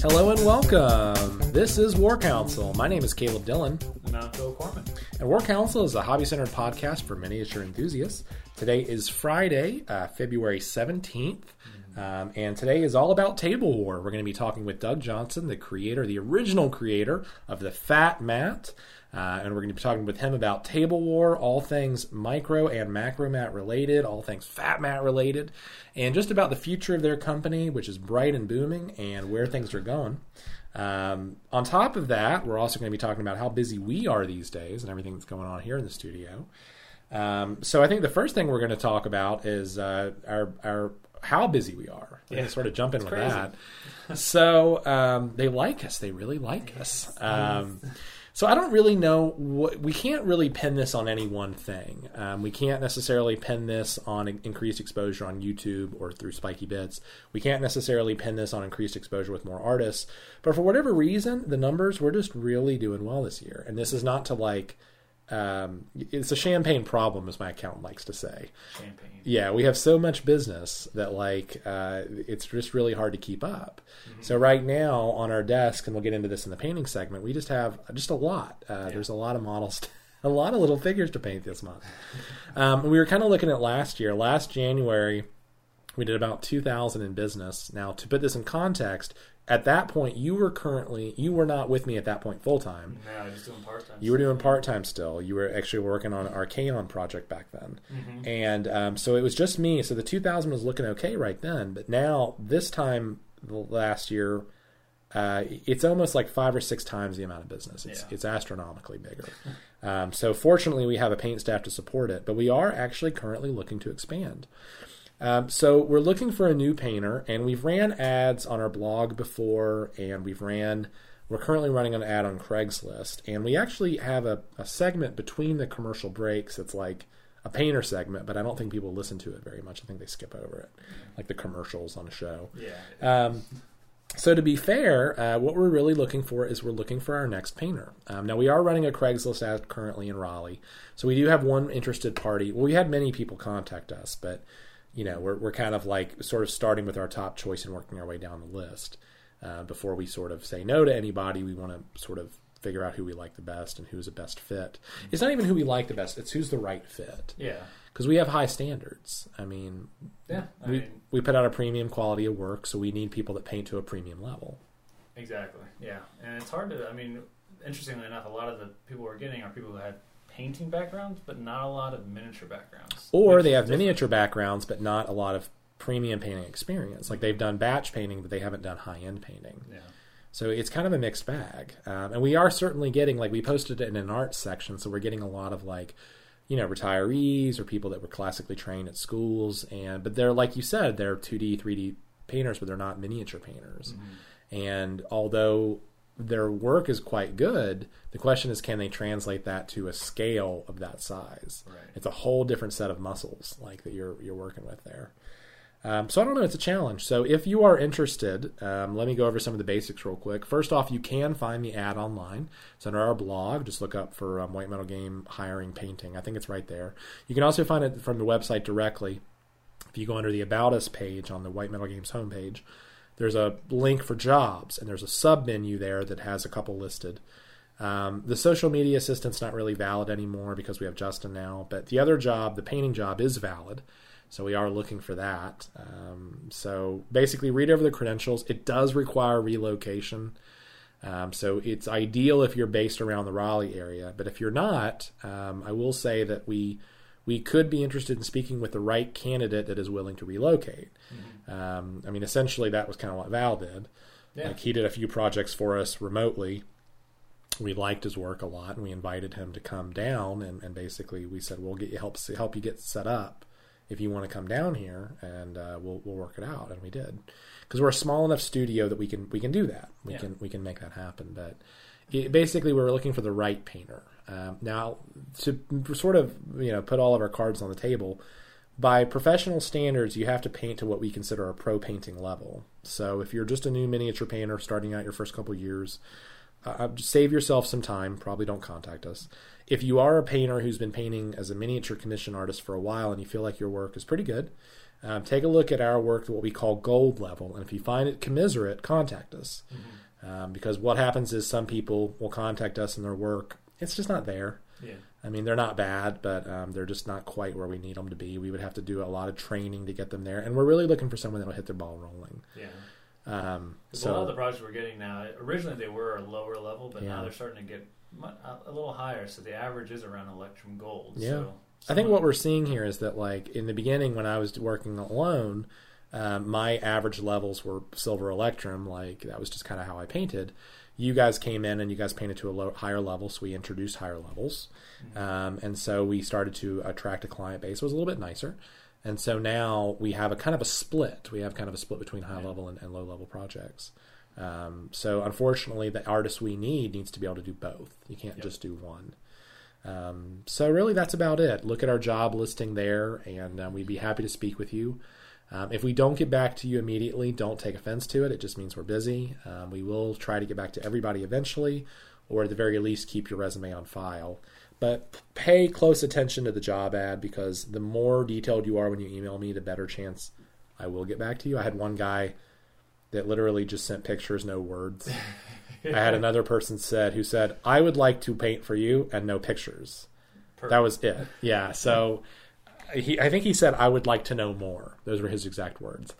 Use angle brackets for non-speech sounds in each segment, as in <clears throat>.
Hello and welcome. This is War Council. My name is Caleb Dillon. And I'm Phil Corman. And War Council is a hobby centered podcast for miniature enthusiasts. Today is Friday, uh, February 17th. Um, and today is all about Table War. We're going to be talking with Doug Johnson, the creator, the original creator of the Fat Mat. Uh, and we're going to be talking with him about Table War, all things micro and macro mat related, all things Fat Mat related, and just about the future of their company, which is bright and booming, and where things are going. Um, on top of that, we're also going to be talking about how busy we are these days and everything that's going on here in the studio. Um, so I think the first thing we're going to talk about is uh, our our how busy we are. Yeah. sort of jump in with crazy. that. So um, they like us. They really like us. Um, so I don't really know. What, we can't really pin this on any one thing. Um, we can't necessarily pin this on increased exposure on YouTube or through Spikey Bits. We can't necessarily pin this on increased exposure with more artists. But for whatever reason, the numbers we're just really doing well this year. And this is not to like. Um, it's a champagne problem, as my accountant likes to say. Champagne. Yeah, we have so much business that like uh, it's just really hard to keep up. So right now on our desk, and we'll get into this in the painting segment, we just have just a lot. Uh, There's a lot of models, <laughs> a lot of little figures to paint this month. Um, we were kind of looking at last year. Last January, we did about 2,000 in business. Now, to put this in context, at that point, you were currently you were not with me at that point full time. No, I was doing part time. You were doing part time still. You were actually working on an Arcanon project back then, Mm-hmm. and um, so it was just me. So the 2000 was looking okay right then, but now this time the last year, uh, it's almost like five or six times the amount of business. It's, Yeah. it's astronomically bigger. um, so fortunately, we have a paint staff to support it, but we are actually currently looking to expand. Um, so we're looking for a new painter, and we've ran ads on our blog before, and we've ran. We're currently running an ad on Craigslist, and we actually have a, a segment between the commercial breaks. It's like a painter segment, but I don't think people listen to it very much. I think they skip over it, like the commercials on a show. Yeah. Um, so to be fair, uh, what we're really looking for is we're looking for our next painter. Um, now we are running a Craigslist ad currently in Raleigh, so we do have one interested party. Well, we had many people contact us, but you know we're we're kind of like sort of starting with our top choice and working our way down the list uh, before we sort of say no to anybody. We want to sort of figure out who we like the best and who's the best fit. It's not even who we like the best; it's who's the right fit yeah. because we have high standards. I mean, Yeah. I we, mean, we put out a premium quality of work, so we need people that paint to a premium level. exactly. Yeah. And it's hard to, I mean, interestingly enough, a lot of the people we're getting are people who had painting backgrounds, but not a lot of miniature backgrounds. Or they have different. miniature backgrounds, but not a lot of premium painting experience. Like they've done batch painting, but they haven't done high end painting. Yeah. So it's kind of a mixed bag. Um, and we are certainly getting, like, we posted it in an arts section, so we're getting a lot of, like, you know, retirees or people that were classically trained at schools. And But they're, like you said, they're 2D, 3D painters, but they're not miniature painters. And although their work is quite good, the question is can they translate that to a scale of that size? Right. It's a whole different set of muscles like that you're you're working with there. Um, so I don't know. It's a challenge. So if you are interested, um, let me go over some of the basics real quick. First off, you can find the ad online. It's under our blog. Just look up for um, White Metal Game hiring painting. I think it's right there. You can also find it from the website directly. If you go under the About Us page on the White Metal Games homepage, there's a link for jobs, and there's a sub menu there that has a couple listed. Um, the social media assistant's not really valid anymore because we have Justin now, but the other job, the painting job, is valid. So we are looking for that. Um, so basically, read over the credentials. It does require relocation. Um, so it's ideal if you're based around the Raleigh area. But if you're not, um, I will say that we we could be interested in speaking with the right candidate that is willing to relocate. Um, I mean, essentially, that was kind of what Val did. Yeah. Like he did a few projects for us remotely. We liked his work a lot, and we invited him to come down. And, and basically, we said, "We'll get you help help you get set up if you want to come down here, and uh, we'll we'll work it out." And we did because we're a small enough studio that we can we can do that. We Yeah. can we can make that happen. But it, basically, we were looking for the right painter. Um, now, to sort of you know put all of our cards on the table, by professional standards, you have to paint to what we consider a pro painting level. So if you're just a new miniature painter starting out your first couple years, uh, just save yourself some time. Probably don't contact us. If you are a painter who's been painting as a miniature commission artist for a while and you feel like your work is pretty good, um, take a look at our work, to what we call gold level. And if you find it commiserate, contact us. Um, because what happens is some people will contact us and their work, it's just not there. Yeah. I mean, they're not bad, but um, they're just not quite where we need them to be. We would have to do a lot of training to get them there, and we're really looking for someone that'll hit their ball rolling. Yeah. Um, 'Cause a lot of the projects we're getting now, originally they were a lower level, but Yeah. now they're starting to get a little higher. So the average is around Electrum Gold. Yeah. So I think what we're seeing here is that, like in the beginning, when I was working alone, um, my average levels were silver electrum. Like that was just kind of how I painted. You guys came in and you guys painted to a low, higher level, so we introduced higher levels, um, and so we started to attract a client base. It was a little bit nicer, and so now we have a kind of a split. We have kind of a split between high level and, and low level projects. Um, so unfortunately, the artist we need needs to be able to do both. You can't Yep. just do one. Um, so really, that's about it. Look at our job listing there, and um, we'd be happy to speak with you. Um, if we don't get back to you immediately, don't take offense to it. It just means we're busy. Um, we will try to get back to everybody eventually, or at the very least, keep your resume on file. But pay close attention to the job ad because the more detailed you are when you email me, the better chance I will get back to you. I had one guy that literally just sent pictures, no words. <laughs> I had another person said who said, "I would like to paint for you and no pictures." Perfect. That was it. Yeah. So he, I think he said, "I would like to know more." Those were his exact words.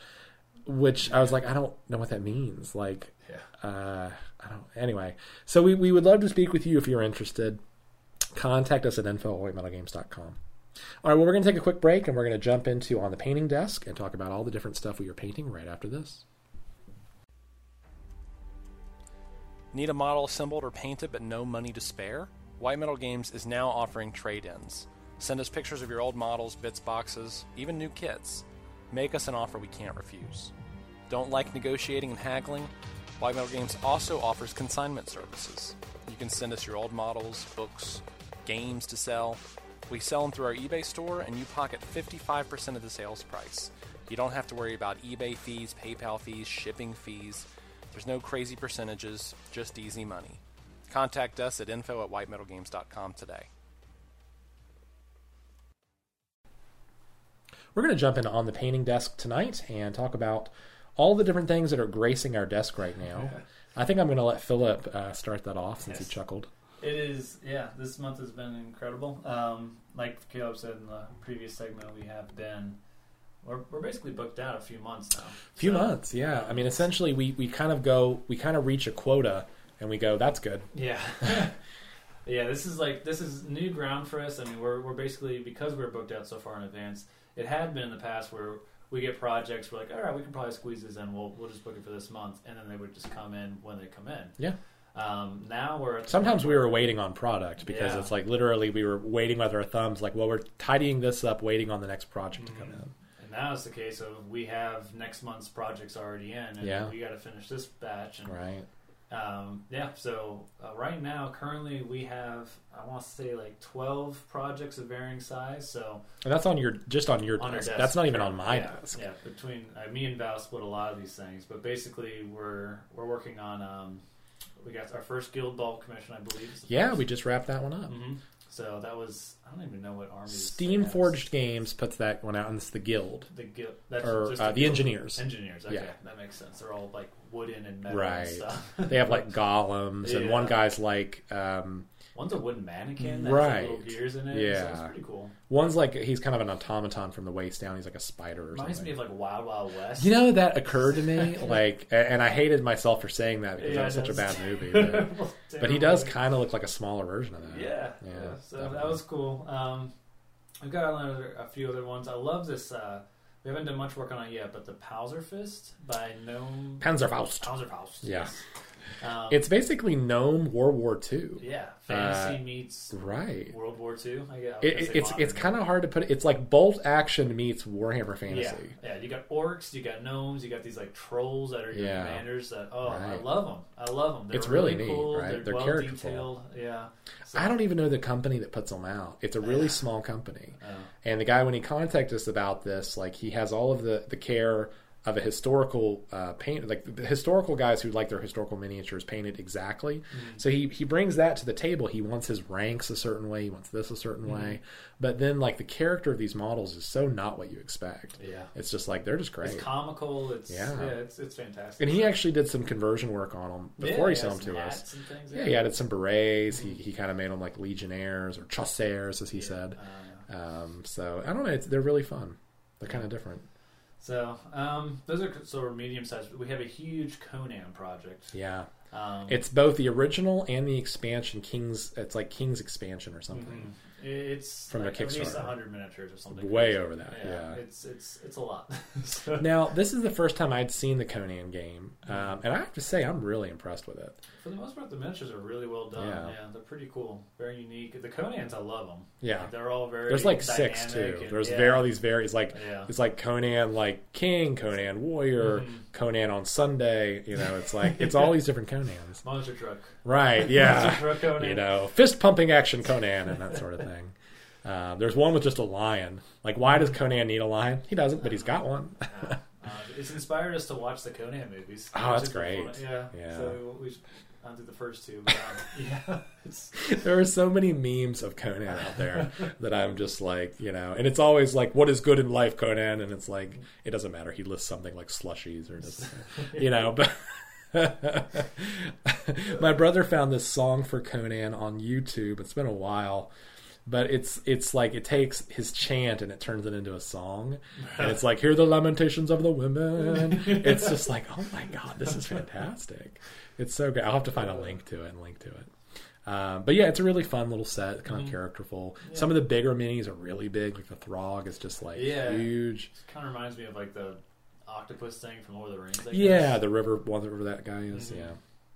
Which I was like, I don't know what that means. Like, Yeah. uh, I don't. Anyway, so we, we would love to speak with you if you're interested. Contact us at info at whitemetalgames.com. All right, well, we're going to take a quick break and we're going to jump into on the painting desk and talk about all the different stuff we are painting right after this. Need a model assembled or painted but no money to spare? White Metal Games is now offering trade ins. Send us pictures of your old models, bits boxes, even new kits. Make us an offer we can't refuse. Don't like negotiating and haggling? White Metal Games also offers consignment services. You can send us your old models, books, games to sell. We sell them through our eBay store and you pocket 55% of the sales price. You don't have to worry about eBay fees, PayPal fees, shipping fees. There's no crazy percentages, just easy money. Contact us at info at whitemetalgames.com today. We're going to jump into on the painting desk tonight and talk about all the different things that are gracing our desk right now. I think I'm going to let Philip uh, start that off since Yes. he chuckled. It is, yeah. This month has been incredible. Um, like Caleb said in the previous segment, we have been we're, we're basically booked out a few months now. A few So, months, yeah. I mean, essentially, we, we kind of go, we kind of reach a quota and we go, that's good. <laughs> Yeah. yeah, this is like this is new ground for us. I mean, we're we're basically because we're booked out so far in advance. It had been in the past where we get projects, we're like, all right, we can probably squeeze this in. We'll we'll just book it for this month, and then they would just come in when they come in. Yeah. Um, now we're Sometimes we were waiting on product because Yeah. it's like literally we were waiting with our thumbs, like, well, we're tidying this up, waiting on the next project to come in. And now it's the case of we have next month's projects already in, and Yeah. we got to finish this batch. And Right. Um, yeah, so uh, right now, currently, we have I want to say like twelve projects of varying size. So And that's on your, just on your on desk. desk, That's not even on my yeah, desk. Yeah, between uh, me and Val split a lot of these things, but basically we're we're working on. Um, we got our first guild ball commission, I believe. Yeah, first. we just wrapped that one up. hmm So that was I don't even know what army. Steam Forged Games puts that one out, and it's the Guild. The guild, that's Or, uh, the guild. engineers. Engineers, okay, Yeah. that makes sense. They're all like wooden and metal Right. and. They have like <laughs> golems, and one guy's like, um, One's a wooden mannequin that Right. has like little gears in it. Yeah. so it's pretty cool. one's like he's kind of an automaton from the waist down. He's like a spider or Reminds me something. of like Wild Wild West. You know that occurred to me, <laughs> like, and I hated myself for saying that because Yeah, that was such a bad movie. But, <laughs> but he does kind of look like a smaller version of that. Yeah, Yeah, yeah. So definitely. that was cool. Um, we've got another, a few other ones. I love this. Uh, we haven't done much work on it yet, but the Pauser Fist by Gnome Panzerfaust. Pauserfaust. Yeah. yes. Um, It's basically Gnome World War II. yeah, fantasy uh, meets Right. World War II. I guess, It, it- it's it's kind of hard to put. it- It's like bolt action meets Warhammer Fantasy. Yeah, yeah. You got orcs, you got gnomes, you got these like trolls that are your Yeah. commanders. That oh, I love them. I love them. They're It's really neat, cool. right? They're, They're well characterful. detailed. Yeah. So- I don't even know the company that puts them out. It's a really small company. Oh. And the guy, when he contacted us about this, like he has all of the, the care of a historical uh, paint, like the historical guys who like their historical miniatures painted exactly. So he he brings that to the table. He wants his ranks a certain way. He wants this a certain way. But then like the character of these models is so not what you expect. Yeah. It's just like they're just great. It's comical. It's Yeah. yeah, it's it's fantastic. and he actually did some conversion work on them before Yeah, he sent them to us. things, Yeah, he added some berets. He he kind of made them like legionnaires or chasseurs, as he said. Uh, Um, so I don't know. It's, they're really fun. They're kind of different. So um, those are sort of medium sized. We have a huge Conan project. Yeah, Um, it's both the original and the expansion. King's. It's like King's expansion or something. mhm. It's From like the at least Kickstarter. hundred miniatures or something. Way crazy. over that, yeah. it's it's it's a lot. <laughs> So- Now this is the first time I'd seen the Conan game, um, and I have to say I'm really impressed with it. For the most part, the miniatures are really well done. Yeah. Yeah, they're pretty cool, very unique. The Conans, I love them. Yeah. Like, they're all very. There's like six too. and- There's yeah. very all these. It's like Yeah. it's like Conan like King, Conan Warrior, Mhm. Conan on Sunday. You know, it's like it's all <laughs> these different Conans. monster truck. Right? Monster Yeah. truck Conan. you know, fist pumping action Conan and that sort of thing. Uh, there's one with just a lion. Like, why does Conan need a lion? He doesn't, but he's got one. <laughs> Uh, it's inspired us to watch the Conan movies. Oh, that's great. Yeah. Yeah. So we did the first two. But, um, <laughs> yeah. <laughs> There are so many memes of Conan out there that I'm just like, you know, and it's always like, what is good in life, Conan? And it's like, it doesn't matter. He lists something like slushies or just, you know, but. My brother found this song for Conan on YouTube. It's been a while, but it's it's like it takes his chant and it turns it into a song, <laughs> and it's like hear the lamentations of the women. It's just like oh my god, this is fantastic. It's so good I'll have to find a link to it and link to it. Um, but yeah, it's a really fun little set, kind of characterful. Some of the bigger minis are really big, like the Throg is just like Yeah. huge. kind of reminds me of like the octopus thing from Lord of the Rings. I Yeah, the river, whatever that guy is. Mhm. Yeah,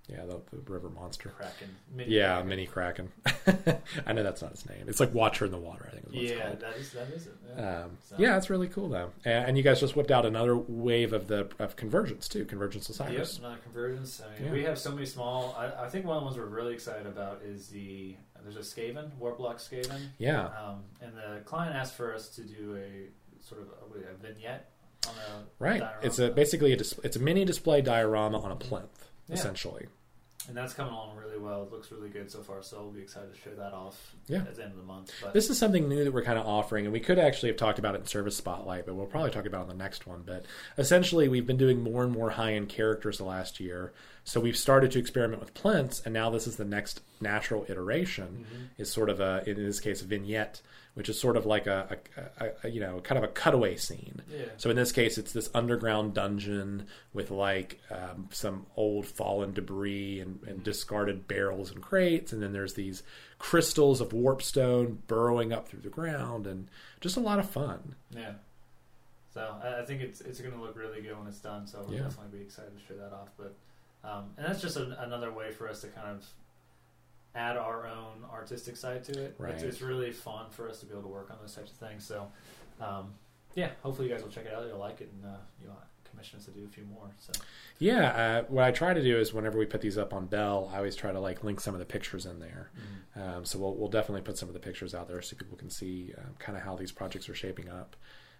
yeah, the, the river monster. Kraken. Mini Yeah, Kraken. Mini Kraken. <laughs> I know that's not his name. It's like Watcher in the Water, I think is what it's Yeah, called. that is that is it. Yeah. Um, So- yeah, it's really cool though. And, and you guys just whipped out another wave of the of Convergence too, Convergence Yep, Osiris. not convergence. I mean, Yeah. we have so many small. I, I think one of the ones we're really excited about is the there's a Skaven Warplock Skaven. Yeah. Um, and the client asked for us to do a sort of a, a vignette on a Right. diorama. It's a basically a dis- it's a mini display diorama on a plinth, Yeah. essentially. and that's coming along really well. It looks really good so far. So we'll be excited to show that off Yeah. at the end of the month. But This is something new that we're kind of offering, and we could actually have talked about it in Service Spotlight, but we'll probably talk about it in the next one. But essentially, we've been doing more and more high end characters the last year. So we've started to experiment with plinths, and now this is the next natural iteration. Mm-hmm. Is sort of a, in this case, a vignette, which is sort of like a, a, a, you know kind of a cutaway scene. yeah, So in this case, it's this underground dungeon with like um, some old fallen debris and, and discarded barrels and crates, and then there's these crystals of warpstone burrowing up through the ground, and just a lot of fun. yeah. So I, I think it's it's going to look really good when it's done. So we'll Yeah. definitely be excited to show that off. But um, and that's just an, another way for us to kind of add our own artistic side to it. Right. It's, it's really fun for us to be able to work on those types of things. So um, yeah, hopefully you guys will check it out. You'll like it, and uh, you'll commission us to do a few more. So Yeah, uh, what I try to do is whenever we put these up on Bell, I always try to like link some of the pictures in there. Um, so we'll, we'll definitely put some of the pictures out there so people can see um, kind of how these projects are shaping up.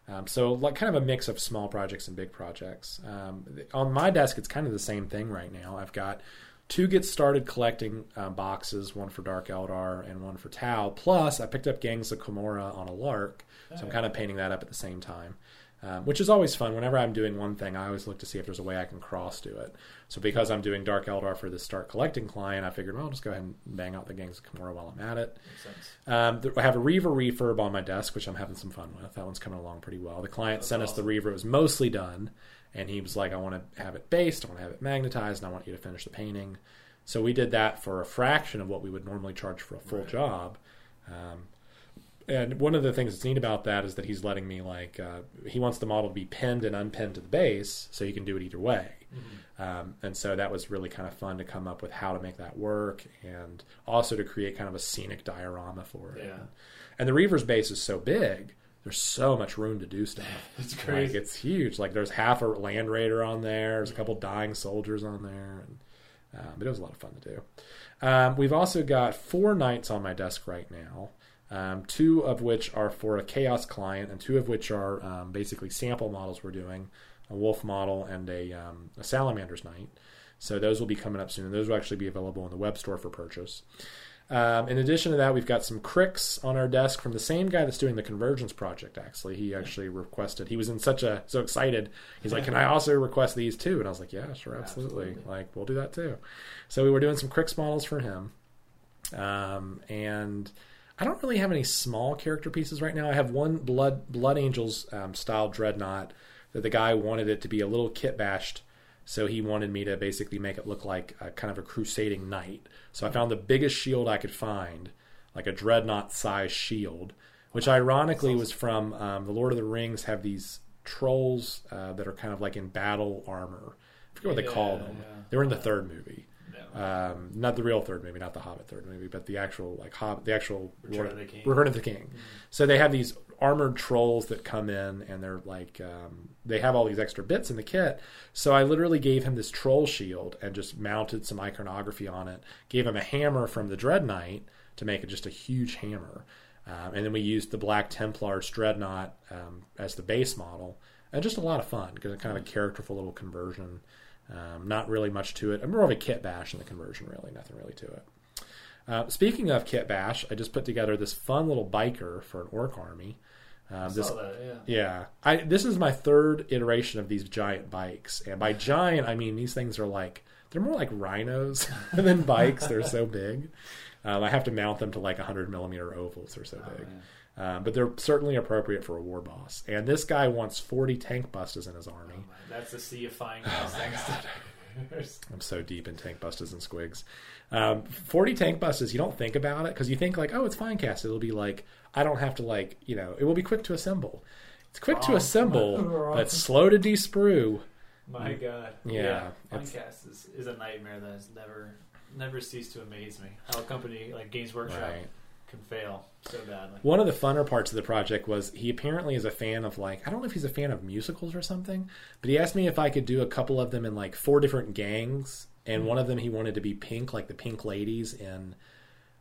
Um, so like kind of a mix of small projects and big projects. Um, on my desk, it's kind of the same thing right now. I've got two get started collecting uh, boxes, one for Dark Eldar and one for Tau. Plus, I picked up Gangs of Commorragh on a lark, so I'm kind of painting that up at the same time. Um, which is always fun. Whenever I'm doing one thing, I always look to see if there's a way I can cross do it. So because I'm doing Dark Eldar for the Start Collecting client, I figured, well, I'll just go ahead and bang out the Gangs of Commorragh while I'm at it. makes sense. Um, I have a Reaver refurb on my desk, which I'm having some fun with. That one's coming along pretty well. The client That's sent us the awesome. Reaver; it was mostly done, and he was like, "I want to have it based, I want to have it magnetized, and I want you to finish the painting." So we did that for a fraction of what we would normally charge for a full Right. job. Um, and one of the things that's neat about that is that he's letting me like uh, he wants the model to be pinned and unpinned to the base, so he can do it either way. Um, and so that was really kind of fun to come up with how to make that work and also to create kind of a scenic diorama for it. Yeah. And the Reaver's base is so big, there's so much room to do stuff. <laughs> It's Like crazy. it's huge. Like there's half a land raider on there. There's a couple dying soldiers on there, and uh, but it was a lot of fun to do. Um, we've also got four knights on my desk right now. Um, two of which are for a chaos client, and two of which are um, basically sample models we're doing. a wolf model, and a, um, a salamander's knight. So those will be coming up soon. Those will actually be available in the web store for purchase. Um, in addition to that, we've got some Cryx on our desk from the same guy that's doing the convergence project. Actually, he actually requested. He was in such a so excited. He's like, "Can I also request these too?" And I was like, "Yeah, sure, absolutely. Absolutely. Like, we'll do that too." So we were doing some Cryx models for him, um, and I don't really have any small character pieces right now. I have one blood blood angels um, style dreadnought that the guy wanted it to be a little kit bashed. So he wanted me to basically make it look like a kind of a crusading knight. So I found the biggest shield I could find, like a dreadnought size shield, which ironically was from um, the Lord of the Rings. Have these trolls uh, that are kind of like in battle armor. I forget what they call them. yeah. They were in the third movie, um, not the real third movie, not the Hobbit third movie, but the actual like Hobbit, the actual Return Lord- of the King. Return of the King. So they have these armored trolls that come in, and they're like um, they have all these extra bits in the kit. So I literally gave him this troll shield and just mounted some iconography on it. Gave him a hammer from the Dread Knight to make it just a huge hammer, um, and then we used the Black Templar's Dreadnought um, as the base model, and just a lot of fun because kind of a characterful little conversion. Um, not really much to it. More of a kit bash in the conversion, really. Nothing really to it. Uh, speaking of kit bash, I just put together this fun little biker for an orc army. I Um, this, saw that. Yeah. yeah, I this is my third iteration of these giant bikes, and by giant I mean these things are like they're more like rhinos <laughs> than bikes. They're so big. Um, I have to mount them to like 100 millimeter ovals. They're so Oh, big. Um, but they're certainly appropriate for a war boss. And this guy wants 40 tank busters in his army. Oh. That's a sea of fine guys. Thanks I'm so deep in tank busters and squigs. Um, 40 tank busters, you don't think about it because you think like, oh, it's Finecast. It'll be like, I don't have to like, you know, it will be quick to assemble. It's quick to assemble, <laughs> Wrong. but slow to desprue. My God. Yeah, Yeah. it's- Finecast is, is a nightmare that has never never ceased to amaze me. How a company like Games Workshop Right. can fail so badly. One of the funner parts of the project was he apparently is a fan of like I don't know if he's a fan of musicals or something, but he asked me if I could do a couple of them in like four different gangs, and one of them he wanted to be pink, like the Pink Ladies in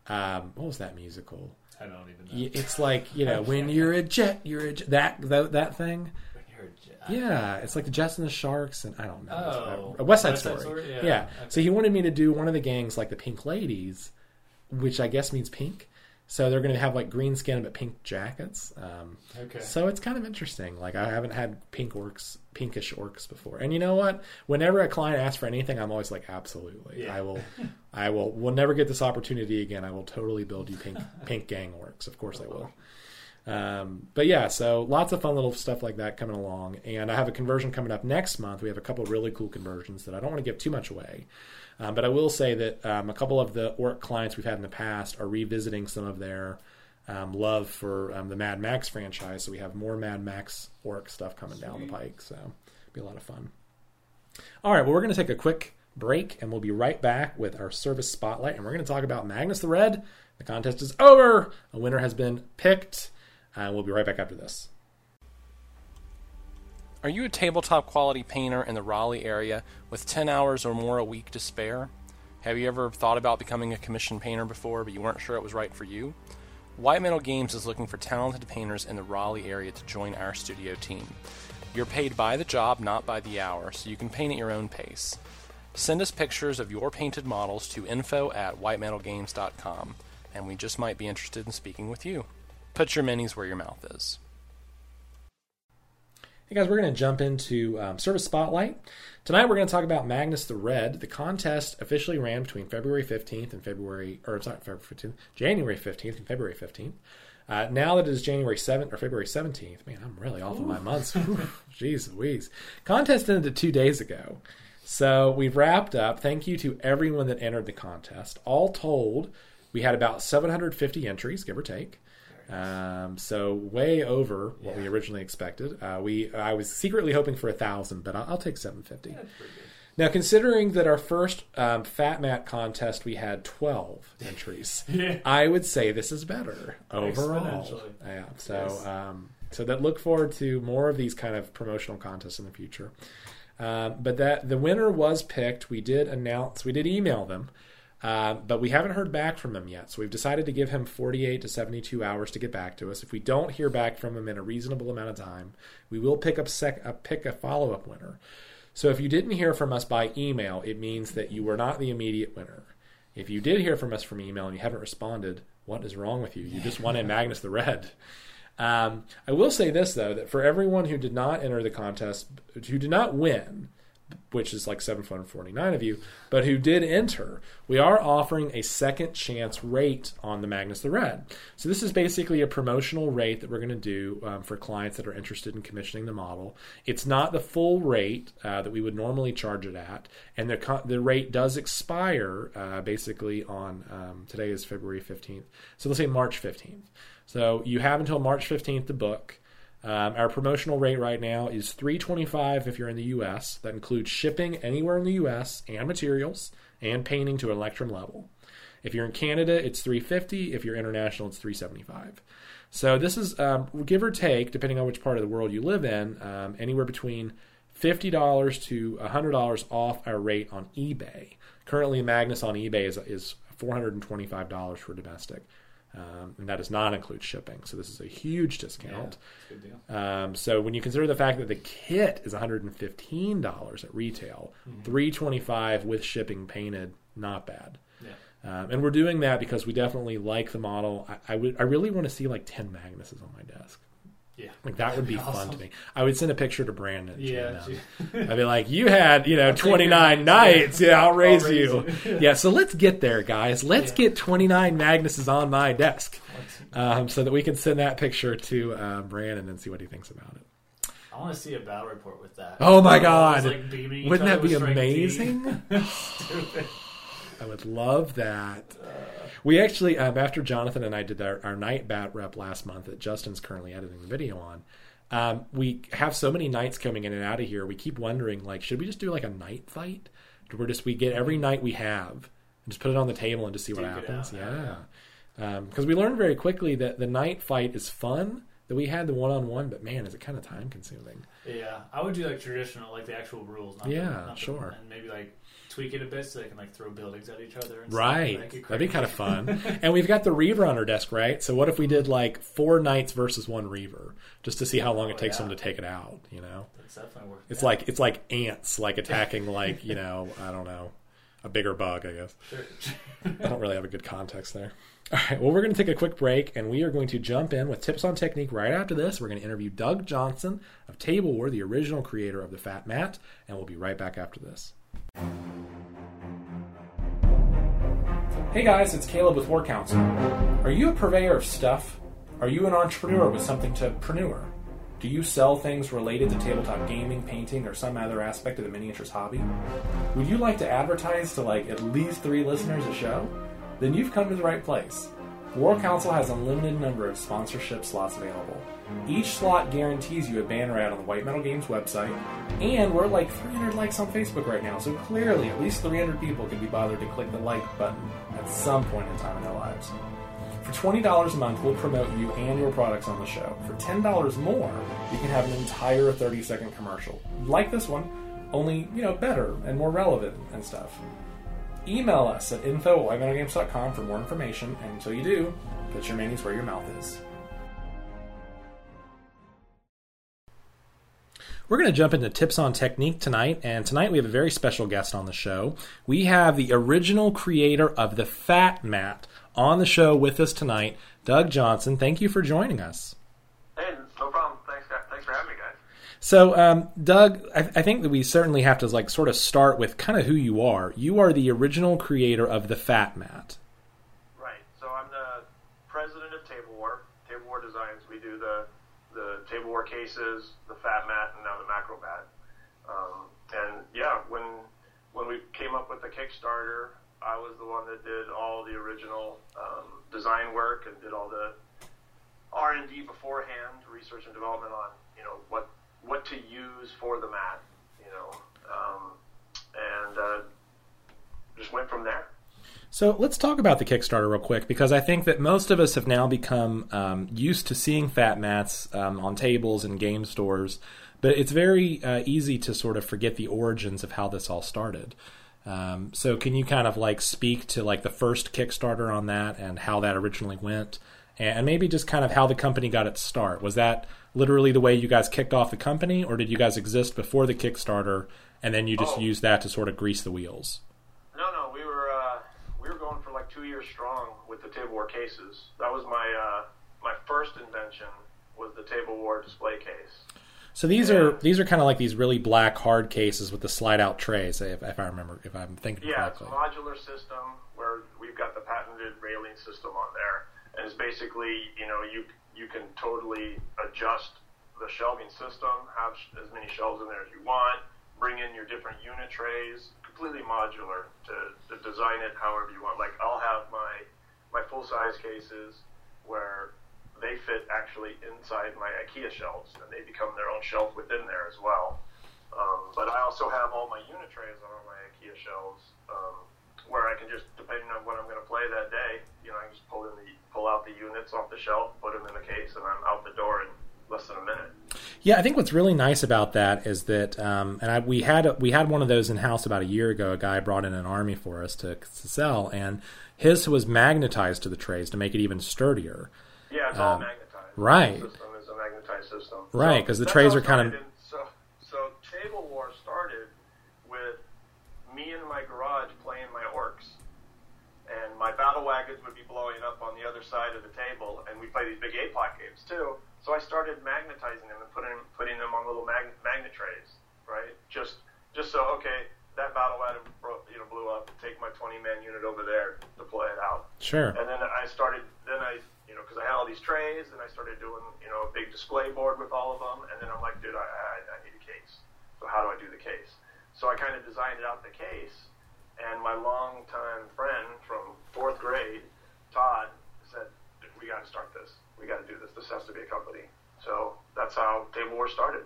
um, what was that musical? I don't even know. It's like you know <laughs> when you're a jet, you're a jet. that that, that thing. When you're a jet- Yeah, it's like the Jets and the Sharks, and I don't know. Oh, West Side West Side Story. Story? Yeah. Yeah, So he wanted me to do one of the gangs like the Pink Ladies, which I guess means pink. So they're going to have like green skin but pink jackets. Um, Okay. so it's kind of interesting. Like I haven't had pink orcs, pinkish orcs before. And you know what? Whenever a client asks for anything, I'm always like, absolutely. Yeah. I will. I will. We'll never get this opportunity again. I will totally build you pink pink gang orcs. Of course I will. Um, but yeah, so lots of fun little stuff like that coming along. And I have a conversion coming up next month. We have a couple really cool conversions that I don't want to give too much away. Um, but I will say that um, a couple of the orc clients we've had in the past are revisiting some of their um, love for um, the Mad Max franchise. So we have more Mad Max orc stuff coming down the pike. So it'll be a lot of fun. All right, well, we're going to take a quick break and we'll be right back with our service spotlight. And we're going to talk about Magnus the Red. The contest is over, a winner has been picked. And we'll be right back after this. Are you a tabletop quality painter in the Raleigh area with 10 hours or more a week to spare? Have you ever thought about becoming a commission painter before, but you weren't sure it was right for you? White Metal Games is looking for talented painters in the Raleigh area to join our studio team. You're paid by the job, not by the hour, so you can paint at your own pace. Send us pictures of your painted models to info at whitemetalgames.com, and we just might be interested in speaking with you. Put your minis where your mouth is. Hey guys, we're going to jump into um, Service Spotlight. Tonight we're going to talk about Magnus the Red. The contest officially ran between February 15th and February, or sorry, February 15th, January 15th and February 15th. Uh, now that it is January 7th or February 17th, man, I'm really off on my months. <laughs> Jeez Louise. Contest ended two days ago. So we've wrapped up. Thank you to everyone that entered the contest. All told, we had about 750 entries, give or take. Um, so way over what we originally expected. Uh, we I was secretly hoping for a thousand, but I'll, I'll take 750. That's pretty good. Now, considering that our first um, Fat Mat contest we had 12 entries, <laughs> Yeah. I would say this is better overall. Yeah. So, Yes. um, so that look forward to more of these kind of promotional contests in the future. Um, but that the winner was picked. We did announce. We did email them. Uh, but we haven't heard back from him yet. So we've decided to give him 48 to 72 hours to get back to us. If we don't hear back from him in a reasonable amount of time, we will pick up sec- uh, pick a follow up winner. So if you didn't hear from us by email, it means that you were not the immediate winner. If you did hear from us from email and you haven't responded, what is wrong with you? You just wanted Magnus the Red. Um, I will say this though that for everyone who did not enter the contest, who did not win, which is like 749 of you, but who did enter, we are offering a second chance rate on the Magnus the Red. So this is basically a promotional rate that we're going to do um, for clients that are interested in commissioning the model. It's not the full rate uh, that we would normally charge it at, and the co- the rate does expire uh, basically on um, today is February 15th, so let's say March 15th. So you have until March 15th to book. Um, our promotional rate right now is 325 if you're in the US. That includes shipping anywhere in the US and materials and painting to an Electrum level. If you're in Canada, it's 350. If you're international, it's 375. So this is um, give or take, depending on which part of the world you live in, um, anywhere between $50 to $100 off our rate on eBay. Currently, Magnus on eBay is, is $425 for domestic. Um, and that does not include shipping. So this is a huge discount. Yeah, good deal. Um, so when you consider the fact that the kit is $115 at retail, Mm-hmm. 325 with shipping painted, not bad. Yeah. Um, and we're doing that because we definitely like the model. I, I I really want to see like 10 Magnuses on my desk. Yeah. Like that would be fun to me. I would send a picture to Brandon. Yeah. I'd be like, you had, you know, <laughs> 29 knights, knights. Yeah, I'll raise, raise you. you. <laughs> yeah, so let's get there, guys. Let's Yeah. get 29 Magnuses on my desk um, so that we can send that picture to uh, Brandon and see what he thinks about it. I want to see a battle report with that. Oh my God. like, Wouldn't that be with strength D. amazing? <laughs> I would love that. We actually, um, after Jonathan and I did our, our knight bat rep last month that Justin's currently editing the video on, um, we have so many knights coming in and out of here. We keep wondering, like, should we just do like a knight fight? Where just we get every knight we have and just put it on the table and just see what Duke happens. out, Yeah, because we learned very quickly that the knight fight is fun. That we had the one on one, but man, is it kind of time consuming. Yeah, I would do like traditional, like the actual rules. Not Yeah, the, not the- sure. and maybe like tweak it a bit so they can like throw buildings at each other. And Right. That'd be kind of fun. <laughs> and we've got the Reaver on our desk, right? So what if we did like four knights versus one Reaver, just to see how long it Oh, takes yeah. them to take it out? You know, That's definitely worth. it's like it's like ants, like attacking like you know, I don't know, a bigger bug. I guess Sure. I don't really have a good context there. All right. Well, we're going to take a quick break, and we are going to jump in with tips on technique right after this. We're going to interview Doug Johnson of Table War, the original creator of the Fat Mat, and we'll be right back after this. Hey guys, it's Caleb with War Council. Are you a purveyor of stuff? Are you an entrepreneur with something to preneur? Do you sell things related to tabletop gaming, painting, or some other aspect of the miniatures hobby? Would you like to advertise to like at least three listeners a show? Then you've come to the right place. War Council has a limited number of sponsorship slots available. Each slot guarantees you a banner ad on the White Metal Games website, and we're like 300 likes on Facebook right now, so clearly at least 300 people can be bothered to click the like button at some point in time in their lives. For $20 a month, we'll promote you and your products on the show. For $10 more, you can have an entire 30 second commercial. Like this one, only, you know, better and more relevant and stuff. Email us at info at for more information, and until you do, put your minis where your mouth is. We're going to jump into tips on technique tonight, and tonight we have a very special guest on the show. We have the original creator of the Fat Mat on the show with us tonight, Doug Johnson. Thank you for joining us. Hey, no problem. Thanks, guys. Thanks for having me, guys. So, um, Doug, I, I think that we certainly have to like sort of start with kind of who you are. You are the original creator of the Fat Mat. Right. So I'm the president of Table War. Table War Designs. We do the the Table War cases, the Fat Mat, and now the Macro Mat. Um, and yeah, when when we came up with the Kickstarter, I was the one that did all the original um, design work and did all the R and D beforehand, research and development on you know what what to use for the mat, you know, um, and uh, just went from there. So let's talk about the Kickstarter real quick because I think that most of us have now become um, used to seeing fat mats um, on tables and game stores, but it's very uh, easy to sort of forget the origins of how this all started. Um, so can you kind of like speak to like the first Kickstarter on that and how that originally went, and maybe just kind of how the company got its start? Was that literally the way you guys kicked off the company, or did you guys exist before the Kickstarter and then you just Oh. used that to sort of grease the wheels? No, no, we were uh, we were going for like two years strong with the Table War cases. That was my uh, my first invention was the Table War display case. So these are these are kind of like these really black hard cases with the slide out trays, if, if I remember, if I'm thinking Yeah, it's a modular system where we've got the patented railing system on there, and it's basically you know you you can totally adjust the shelving system, have sh- as many shelves in there as you want, bring in your different unit trays, completely modular to, to design it however you want. Like I'll have my my full size cases where they fit actually inside my IKEA shelves, and they become their own shelf within there as well. Um, but I also have all my unit trays on all my IKEA shelves, um, where I can just, depending on what I'm going to play that day, you know, I can just pull in the pull out the units off the shelf, put them in the case, and I'm out the door in less than a minute. Yeah, I think what's really nice about that is that, um, and I, we had we had one of those in house about a year ago. A guy brought in an army for us to, to sell, and his was magnetized to the trays to make it even sturdier. Yeah, it's all Um, magnetized. right. The system is a magnetized system. Right, So 'cause the trays are kind of- started. So, so Table War started with me in my garage playing my orcs, and my battle wagons would be blowing up on the other side of the table, and we play these big block games too. So I started magnetizing them and putting putting them on little mag- magnet trays, right? Just just so okay, that battle bro- you know blew up. Take my 20 man unit over there to play it out. Sure. And then I started, then I, you know, because I had all these trays, and I started doing, you know, a big display board with all of them. And then I'm like, dude, I, I, I need a case. So how do I do the case? So I kind of designed out the case, and my longtime friend from fourth grade, Todd, we got to start this. We got to do this. This has to be a company. So that's how Table War started.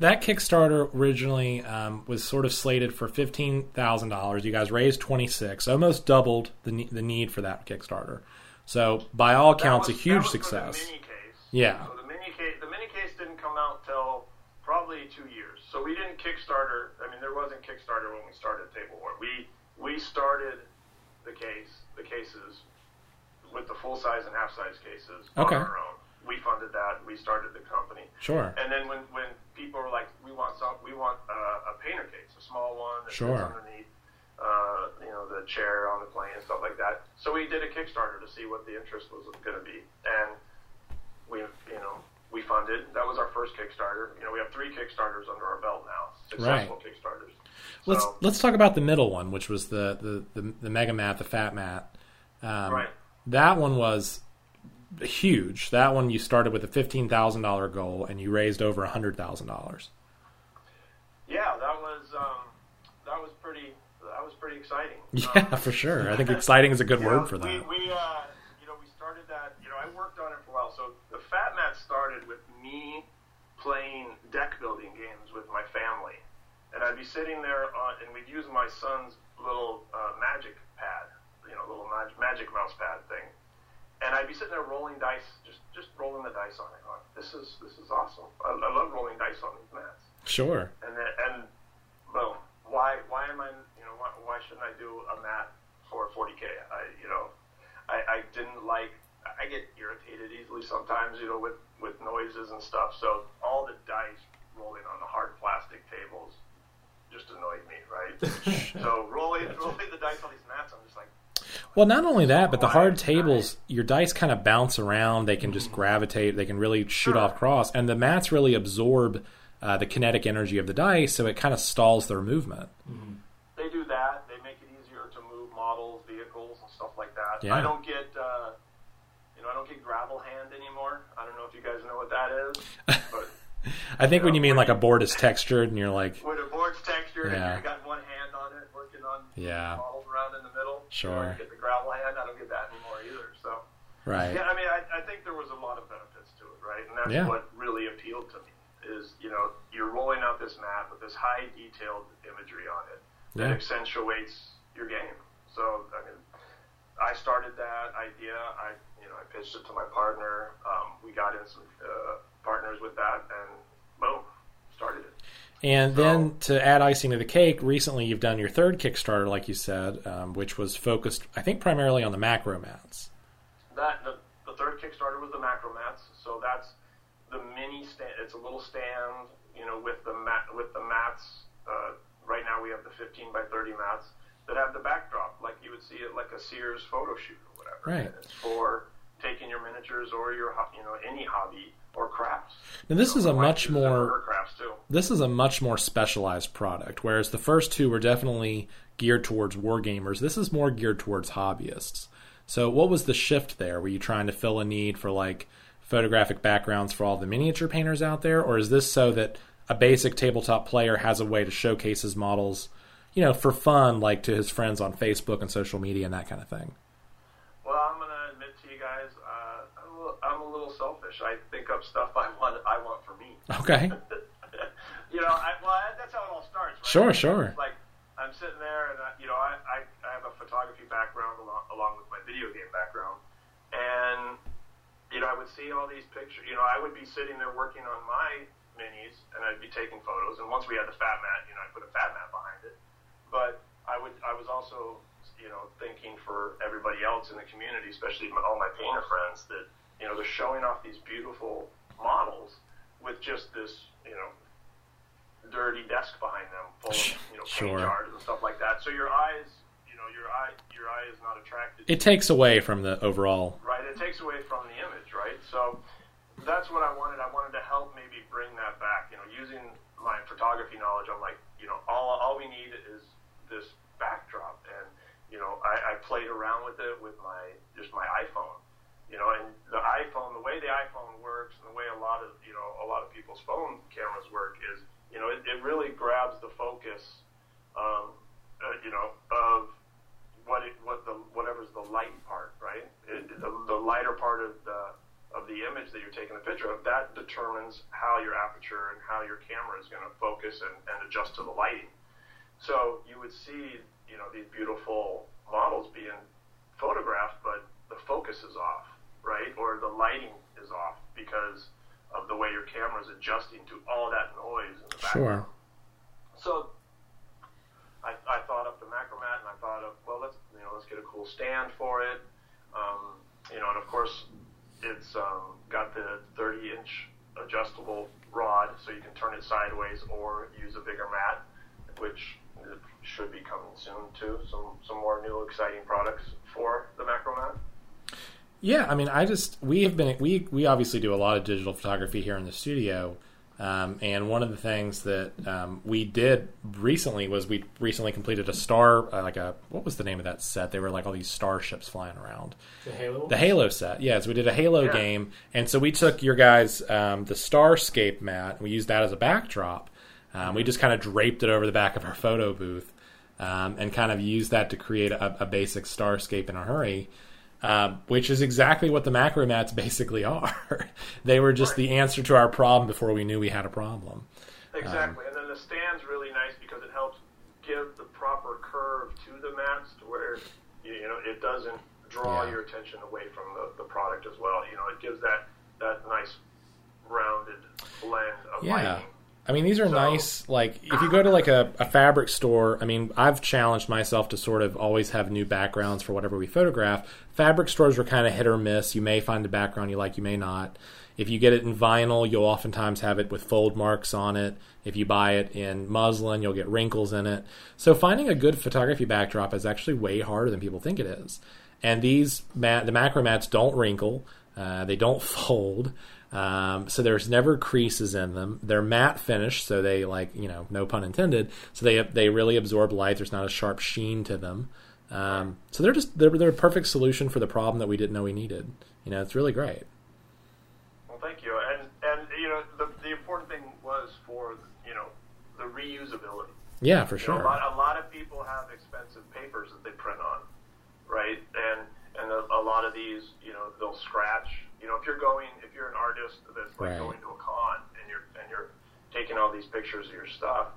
That Kickstarter originally um, was sort of slated for fifteen thousand dollars. You guys raised twenty six, almost doubled the ne- the need for that Kickstarter. So by all That accounts, was- a huge that was for success. The mini case. Yeah. So the mini case, the mini case didn't come out till probably two years. So we didn't Kickstarter. I mean, there wasn't Kickstarter when we started Table War. We we started the case, the cases, with the full size and half size cases Okay. on our own. We funded that. We started the company. Sure. And then when, when people were like, we want some, we want uh, a painter case, a small one that Sure. underneath, uh, you know, the chair on the plane and stuff like that. So we did a Kickstarter to see what the interest was going to be, and we, you know, we funded. That was our first Kickstarter. You know, we have three Kickstarters under our belt now, successful Kickstarters. Let's So, let's talk about the middle one, which was the the the, the Mega Mat, the Fat Mat. Um, Right. That one was huge. That one you started with a fifteen thousand dollar goal, and you raised over a hundred thousand dollars. yeah, that was um, that was pretty that was pretty exciting. <laughs> Yeah, for sure. I think <laughs> exciting is a good word know, for that. We, we uh, you know, we started that. You know, I worked on it for a while. So the Fat Mat started with me playing deck building games with my family, and I'd be sitting there on, and we'd use my son's little uh, magic pad, little mag- magic mouse pad thing, and I'd be sitting there rolling dice, just just rolling the dice on it. Going, this is this is awesome. I, I love rolling dice on these mats Sure. and then, and boom. Why why am I you know why, why shouldn't I do a mat for 40k? I you know I, I didn't like I get irritated easily sometimes you know with with noises and stuff. So all the dice rolling on the hard plastic tables just annoyed me, right? <laughs> so rolling <laughs> rolling the dice on these mats, I'm Well, not only that, but the hard tables, your dice kind of bounce around. They can just gravitate. They can really shoot off cross, and the mats really absorb uh, the kinetic energy of the dice, so it kind of stalls their movement. they do that. They make it easier to move models, vehicles, and stuff like that. Yeah. I don't get, uh, you know, I don't get gravel hand anymore. I don't know if you guys know what that is, but <laughs> I think when you mean like a board is textured, and you're like, with a board's texture Yeah. and you got one hand on it, working on Yeah. models around in the middle. Sure. You, know, get the gravel hand. I don't get that anymore either. So right, yeah, I mean, I, I think there was a lot of benefits to it, right? And that's Yeah. what really appealed to me is you know you're rolling out this map with this high detailed imagery on it that Yeah. accentuates your game. So I mean, I started that idea. I you know I pitched it to my partner. Um, we got in some uh, partners with that, and boom, started it. And then to add icing to the cake, recently you've done your third Kickstarter, like you said, um, which was focused, I think, primarily on the macro mats. That the, the third Kickstarter was the macro mats, so that's the mini stand. It's a little stand, you know, with the mat with the mats. Uh, right now we have the 15 by 30 mats that have the backdrop, like you would see it like a Sears photo shoot or whatever. Right. And it's for taking your miniatures or your you know any hobby or crafts. Now this You is a much uses that for more crafts too. this is a much more specialized product, whereas the first two were definitely geared towards wargamers. This is more geared towards hobbyists. So, what was the shift there? Were you trying to fill a need for like photographic backgrounds for all the miniature painters out there, or is this so that a basic tabletop player has a way to showcase his models, you know, for fun, like to his friends on Facebook and social media and that kind of thing? Well, I'm gonna admit to you guys, uh, I'm, a little, I'm a little selfish. I think up stuff I want I want for me. Okay. <laughs> you know, I, well, that's how it all starts. Right? Sure, sure. Like I'm sitting there, and I, you know, I, I, I have a photography background along, along with my video game background, and you know, I would see all these pictures. You know, I would be sitting there working on my minis, and I'd be taking photos. And once we had the fat mat, you know, I put a fat mat behind it. But I would, I was also, you know, thinking for everybody else in the community, especially my, all my painter friends, that you know, they're showing off these beautiful models with just this, you know, dirty desk behind them, full of you know paint Sure. jars and stuff like that. So your eyes, you know, your eye, your eye is not attracted. It takes away from the overall. right? It takes away from the image, right? So that's what I wanted. I wanted to help maybe bring that back. You know, using my photography knowledge, I'm like, you know, all all we need is this backdrop, and you know, I, I played around with it with my just my iPhone. You know, and the iPhone, the way the iPhone works, and the way a lot of you know a lot of people's phone cameras work is, you know, it, it really grabs the focus, um, uh, you know, of what it what the whatever's the light part, right? It, the, the lighter part of the of the image that you're taking a picture of that determines how your aperture and how your camera is going to focus and, and adjust to the lighting. So you would see, you know, these beautiful models being photographed, but the focus is off, right? Or the lighting is off because of the way your camera is adjusting to all that noise in the background. Sure. So I, I thought up the macromat and I thought of well let's you know let's get a cool stand for it. Um, you know and of course it's um, got the 30 inch adjustable rod so you can turn it sideways or use a bigger mat, which should be coming soon too. Some some more new exciting products for the macromat. Yeah, I mean, I just we have been we we obviously do a lot of digital photography here in the studio, um, and one of the things that um, we did recently was we recently completed a star uh, like a what was the name of that set? They were like all these starships flying around. The Halo. The Halo set, yes, we did a Halo Yeah. game, and so we took your guys um, the Starscape mat, and we used that as a backdrop. Um, we just kind of draped it over the back of our photo booth, um, and kind of used that to create a, a basic Starscape in a hurry. Um, which is exactly what the macro mats <laughs> basically are. they were just the answer to our problem before we knew we had a problem. Exactly, and then the stand's really nice because it helps give the proper curve to the mats to where you, you know it doesn't draw Yeah. your attention away from the, the product as well. You know, it gives that that nice rounded blend of Yeah. lighting. I mean, these are So- nice. Like, if you go to like a, a fabric store, I mean, I've challenged myself to sort of always have new backgrounds for whatever we photograph. Fabric stores are kind of hit or miss. You may find a background you like, you may not. If you get it in vinyl, you'll oftentimes have it with fold marks on it. If you buy it in muslin, you'll get wrinkles in it. So finding a good photography backdrop is actually way harder than people think it is. And these mat, the macro mats don't wrinkle. Uh, they don't <laughs> fold. Um, so there's never creases in them. They're matte finish, so they like you know, no pun intended. So they they really absorb light. There's not a sharp sheen to them. Um, so they're just they're, they're a perfect solution for the problem that we didn't know we needed. You know, it's really great. Well, thank you. And and you know the the important thing was for you know the reusability. Yeah, for You know, sure. a, lot, a lot of people have expensive papers that they print on, right? And and a, a lot of these, they'll scratch. You know, if you're going, if you're an artist that's like Right. going to a con and you're and you're taking all these pictures of your stuff,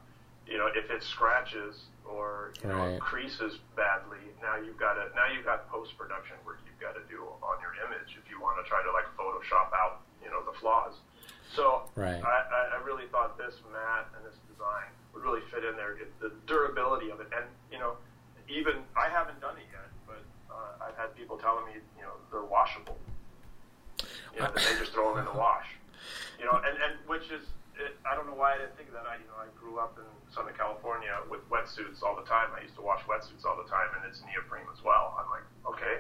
you know, if it scratches or you know creases badly, now you've got to now you've got post production work you've got to do on your image if you want to try to like Photoshop out, you know, the flaws. So Right. I, I, really thought this mat and this design would really fit in there. It, the durability of it, and you know, even I haven't done it yet, but uh, I've had people telling me, they're washable. You know, they just throw them in the wash. You know, and and which is, it, I don't know why I didn't think of that. I you know I grew up in Southern California with wetsuits all the time. I used to wash wetsuits all the time, and it's neoprene as well. I'm like, okay,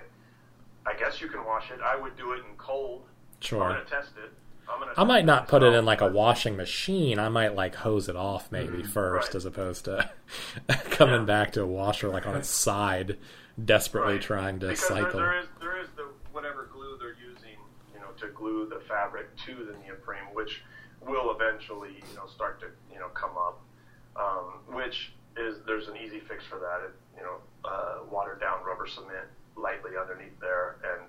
I guess you can wash it. I would do it in cold. I'm Sure. gonna test it. I'm gonna. I might not put it in like a washing machine. I might like hose it off maybe mm-hmm. first, right. as opposed to <laughs> <laughs> coming Yeah. back to a washer like on its side, desperately Right. trying to because cycle. There, there is there is the whatever glue they're using, you know, to glue the fabric to the neoprene, which will eventually, you know, start to you know come up. Um, which is there's an easy fix for that. It, you know, uh, watered down rubber cement lightly underneath there, and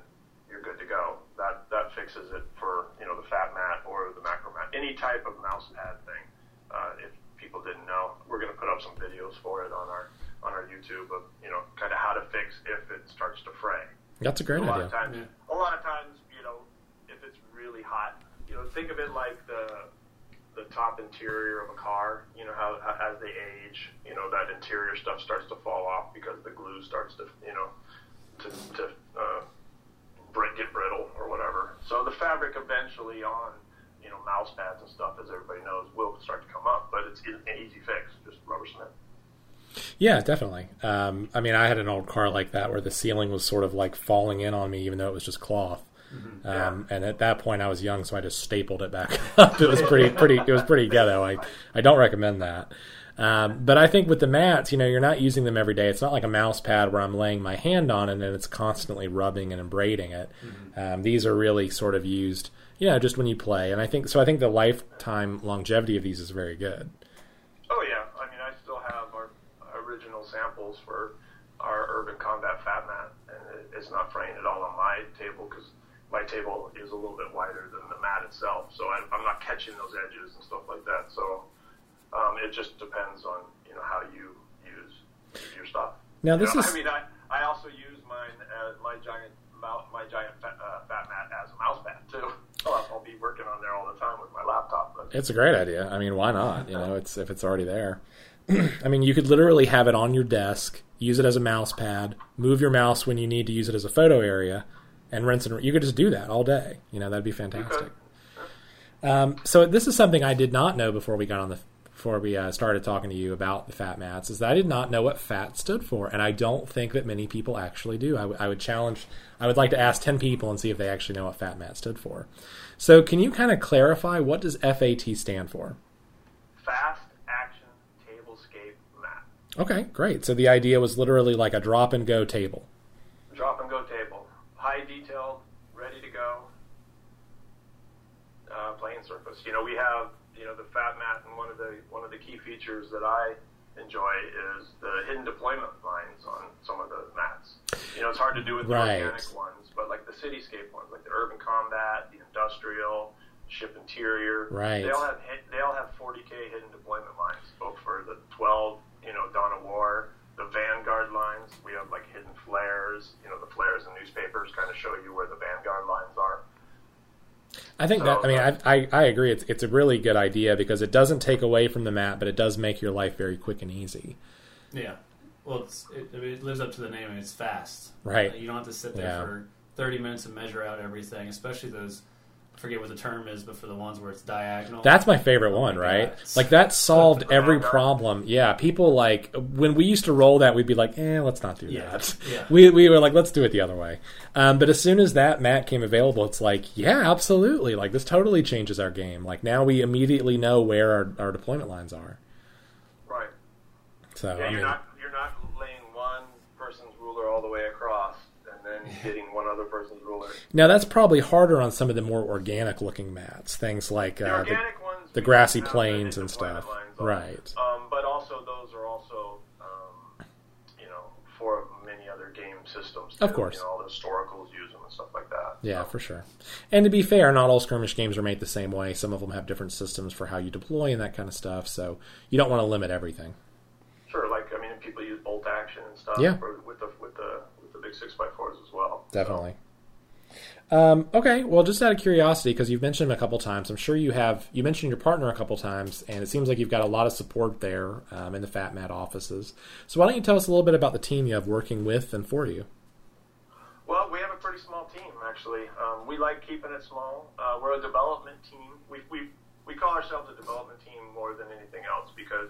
you're good to go. That that fixes it for you know the fat mat or the macro mat, any type of mouse pad thing. Uh, if people didn't know, we're going to put up some videos for it on our on our YouTube of you know kind of how to fix if it starts to fray. That's a great a lot idea. of times, Yeah. a lot of times, you know, if it's really hot, you know, think of it like the the top interior of a car. You know how, how as they age, you know that interior stuff starts to fall off because the glue starts to you know to to uh, get brittle or whatever. So the fabric eventually on you know mouse pads and stuff, as everybody knows, will start to come up. But it's an easy fix, just rubber cement. Yeah, definitely. Um, I mean, I had an old car like that where the ceiling was sort of like falling in on me, even though it was just cloth. Um, and at that point, I was young, so I just stapled it back <laughs> up. It was pretty, pretty. It was pretty ghetto. I, I don't recommend that. Um, but I think with the mats, you know, you're not using them every day. It's not like a mouse pad where I'm laying my hand on it and then it's constantly rubbing and abrading it. Um, these are really sort of used, you know, just when you play. And I think so. I think the lifetime longevity of these is very good. Oh yeah, I mean, I still have our original samples for our urban combat fat mat, and it's not fraying at all on my table because my table is a little bit wider than the mat itself, so I, I'm not catching those edges and stuff like that. So um, it just depends on you know how you use your stuff. Now You this know, is I mean, I, I also use mine as my giant my giant fat, uh, fat mat as a mouse pad too. <laughs> I'll, I'll be working on there all the time with my laptop. But It's a great idea. I mean, why not? You know, it's if it's already there. <clears throat> I mean, you could literally have it on your desk, use it as a mouse pad, move your mouse when you need to use it as a photo area, and rinse and you could just do that all day. You know, that'd be fantastic. Um, so this is something I did not know before we got on the before we uh, started talking to you about the fat mats is that I did not know what fat stood for, and I don't think that many people actually do. I, w- I would challenge, I would like to ask ten people and see if they actually know what fat mat stood for. So can you kind of clarify what does FAT stand for? fast action tablescape mat. Okay, great. So the idea was literally like a drop and go table. Drop and go table. High detail, ready to go. Uh, playing surface. You know, we have you know the fat mat, and one of the one of the key features that I enjoy is the hidden deployment lines on some of the mats. You know, it's hard to do with the organic ones, but like the cityscape ones, like the urban combat, the industrial, ship interior, Right. They all have hit- they all have 40k hidden deployment lines, both for the 12, you know, Dawn of War, the Vanguard lines. We have like hidden flares. You know, the flares in newspapers kind of show you where the Vanguard lines are. I think that I mean oh, I, I I agree. It's it's a really good idea because it doesn't take away from the mat, but it does make your life very quick and easy. Yeah. Well, it's, it, I mean, it lives up to the name. and It's fast. Right. You don't have to sit there Yeah. for 30 minutes and measure out everything, especially those. I forget what the term is, but for the ones where it's diagonal. That's my favorite one, my right? God. Like that solved every Vanguard. problem. Yeah, people like when we used to roll that, we'd be like, "Eh, let's not do Yeah, that." yeah. <laughs> We we were like, "Let's do it the other way." Um, but as soon as that mat came available, it's like, "Yeah, absolutely!" Like this totally changes our game. Like now we immediately know where our, our deployment lines are. Right. So Yeah, I you're mean, not you're not laying one person's ruler all the way across and then getting one other person's ruler. now that's probably harder on some of the more organic looking mats. Things like The uh, the, ones, the grassy plains and stuff. Right. Um, but also those are also, um, you know, for many other game systems. Of course. You know, all the historicals use them and stuff like that. Yeah, for sure. And to be fair, not all skirmish games are made the same way. Some of them have different systems for how you deploy and that kind of stuff. So you don't want to limit everything. Sure, like I mean, people use bolt action and stuff. Yeah. For, with the with the with the big six x fours as well. Definitely. Um, okay, well, just out of curiosity, because you've mentioned him a couple times, I'm sure you have. You mentioned your partner a couple times, and it seems like you've got a lot of support there um, in the Fat Mat offices. So why don't you tell us a little bit about the team you have working with and for you? Well, we have a pretty small team actually. Um, we like keeping it small. Uh, we're a development team. We we we call ourselves a development team more than anything else because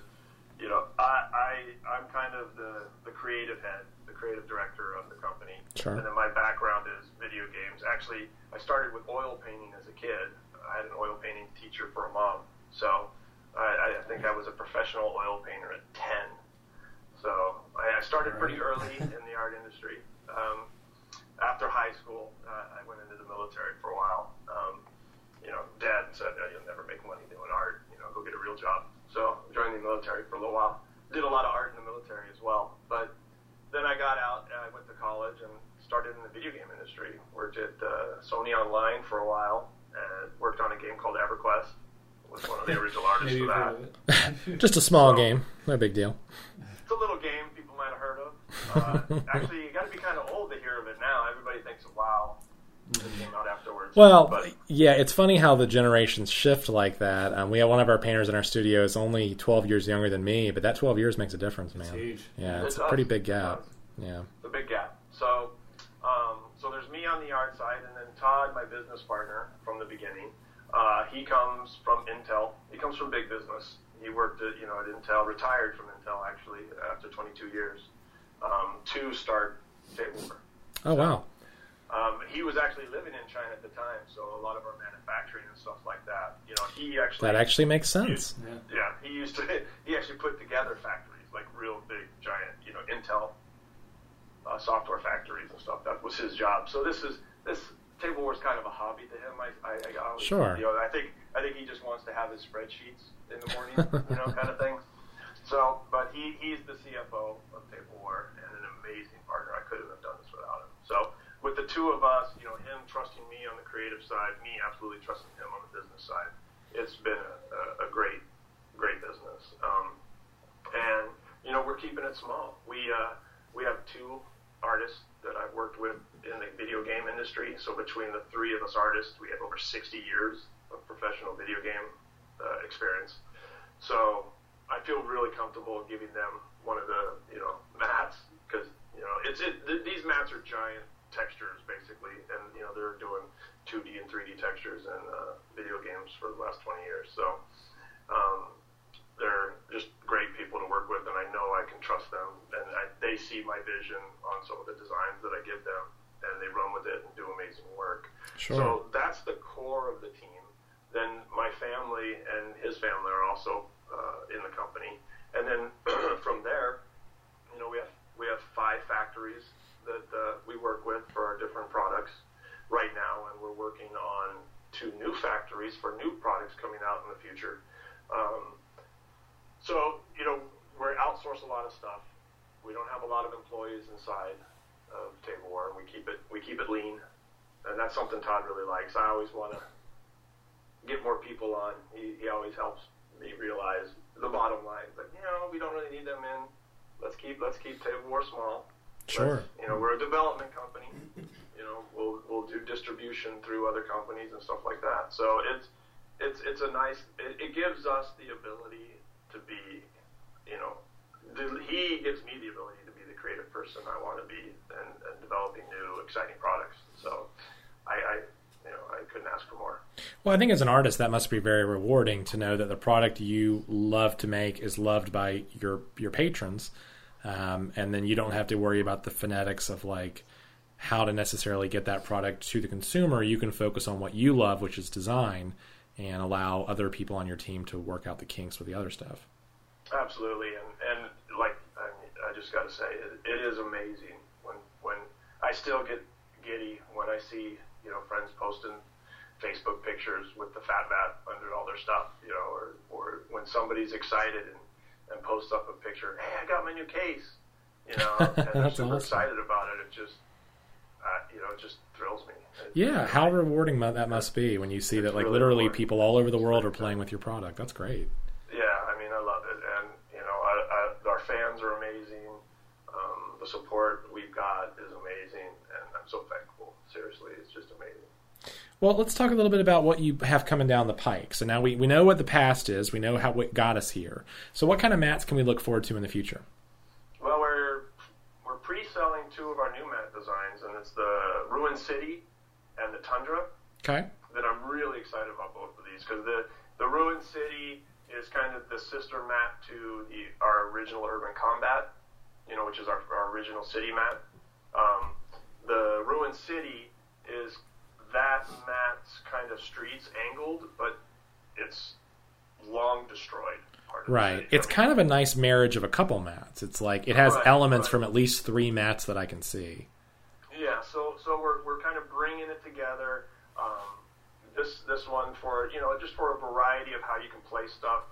you know I, I I'm kind of the the creative head, creative director of the company. Sure. And then my background is video games. Actually, I started with oil painting as a kid. I had an oil painting teacher for a mom, so I, I think I was a professional oil painter at ten. So I, I started pretty early in the art industry. Um, after high school, uh, I went into the military for a while. Um, you know, Dad said, oh, "You'll never make money doing art. You know, go get a real job." So joined the military for a little while. Did a lot of art in the military as well. But then I got out. I went to college and started in the video game industry. Worked at uh, Sony Online for a while and worked on a game called EverQuest. Was one of the original <laughs> artists for that. heard of it. <laughs> <laughs> Just a small So- game, no big deal. It's a little game people might have heard of. Uh, actually, you got to be kind of old to hear of it now. Everybody thinks of WoW. It came out afterwards. Well, but yeah, it's funny how the generations shift like that. Um, we have one of our painters in our studio is only 12 years younger than me, but that 12 years makes a difference, man. huge. Yeah, it's It a pretty big gap. Yeah. the big gap. So, um, so there's me on the art side, and then Todd, my business partner from the beginning. Uh, he comes from Intel. He comes from big business. He worked at you know at Intel, retired from Intel actually after 22 years um, to start Table War. Oh wow. Um, he was actually living in China at the time, so a lot of our manufacturing and stuff like that. You know, he actually That actually makes sense. Yeah. yeah, he used to. <laughs> He actually put together factories, like real big, giant, you know, Intel uh, software factories and stuff. That was his job. So this is this Table War is kind of a hobby to him. I, I, I always, Sure. You know, I think I think he just wants to have his spreadsheets in the morning, you <laughs> know, kind of thing. So, but he he's the CFO of Table War and an amazing partner. I couldn't have done this without him. So. With the two of us, you know, him trusting me on the creative side, me absolutely trusting him on the business side, it's been a, a, a great great business. Um, and you know, we're keeping it small. We uh, we have two artists that I've worked with in the video game industry. So between the three of us artists, we have over 60 years of professional video game uh, experience. So I feel really comfortable giving them one of the you know mats because you know it's it, th- these mats are giant textures basically, and you know they're doing 2D and 3D textures in uh, video games for the last 20 years. So um, they're just great people to work with, and I know I can trust them, and I, they see my vision on some of the designs that I give them, and they run with it and do amazing work. Sure. So that's the core of the team. Then my family and his family are also uh, in the company, and then <clears throat> from there, you know, we have we have five factories that uh, we work with for our different products right now, and we're working on two new factories for new products coming out in the future. Um, so you know, we outsource a lot of stuff. We don't have a lot of employees inside of Table War. We keep it we keep it lean, and that's something Todd really likes. I always want to get more people on. He, he always helps me realize the bottom line. But you know, we don't really need them in. Let's keep let's keep Table War small. Sure. Let's- you know, we're a development company. You know, we'll we'll do distribution through other companies and stuff like that. So it's it's it's a nice. It, it gives us the ability to be, you know, the, he gives me the ability to be the creative person I want to be and, and developing new exciting products. So I, I you know I couldn't ask for more. Well, I think as an artist, that must be very rewarding to know that the product you love to make is loved by your your patrons, um, and then you don't have to worry about the phonetics of like how to necessarily get that product to the consumer. You can focus on what you love, which is design, and allow other people on your team to work out the kinks with the other stuff. Absolutely, and and like I, I just got to say, it, it is amazing when when I still get giddy when I see you know friends posting Facebook pictures with the fat mat under all their stuff, you know, or or when somebody's excited and and posts up a picture, hey, I got my new case, you know, <laughs> and they're That's super awesome. excited about it. It just uh, you know, it just thrills me. It- Yeah, how rewarding that must be when you see that like really literally rewarding. people all over the world are playing with your product. That's great. Yeah, I mean, I love it, and you know, I, I, our fans are amazing. Um, the support we've got is amazing, and I'm so thankful. Seriously, it's just amazing. Well, let's talk a little bit about what you have coming down the pike. So now we, we know what the past is. We know how what got us here. So what kind of mats can we look forward to in the future? Well, we're we're pre-selling two of our new mat designs, and it's the Ruin City and the Tundra. Okay. That I'm really excited about both of these because the the Ruin City is kind of the sister mat to the our original Urban Combat, you know, which is our, our original city mat. Um, the Ruin City is that mat's kind of streets angled, but it's long destroyed. Part Right. It's kind of a nice marriage of a couple mats. It's like it has Right, elements right. from at least three mats that I can see. Yeah, so so we're, we're kind of bringing it together. Um, this this one for you know just for a variety of how you can play stuff,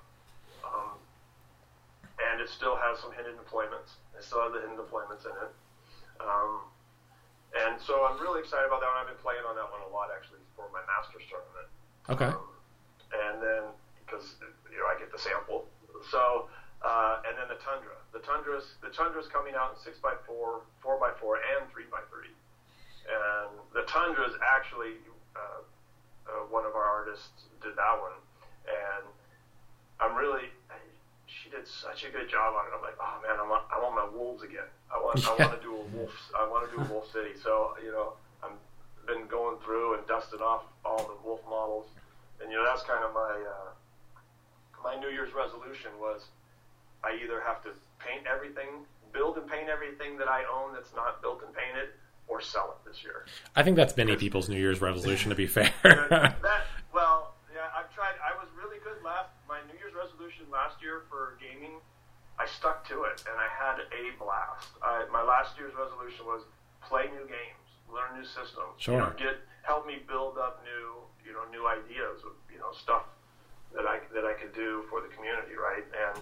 um, and it still has some hidden deployments. It still has the hidden deployments in it, um, and so I'm really excited about that one. I've been playing on that one a lot actually for my Masters tournament. Okay. Um, and then because you know I get the sample. So uh, and then the Tundra. The Tundra's the Tundra's coming out in six x four, four x four, and three x three. And the Tundra is actually uh, uh, one of our artists did that one, and I'm really. She did such a good job on it. I'm like, oh man, I want, I want my wolves again. I want, I <laughs> want to do a wolf. I want to do a wolf city. So you know, I'm been going through and dusting off all the wolf models, and you know that's kind of my uh, my New Year's resolution was I either have to paint everything, build and paint everything that I own that's not built and painted, or sell it this year. I think that's many people's New Year's resolution. To be <laughs> fair. that well, yeah, I've tried. I was really good last New Year's resolution last year for gaming. I stuck to it, and I had a blast. I, my last year's resolution was play new games, learn new systems, Sure. you know, get help me build up new, you know, new ideas of you know stuff that I that I could do for the community, right? And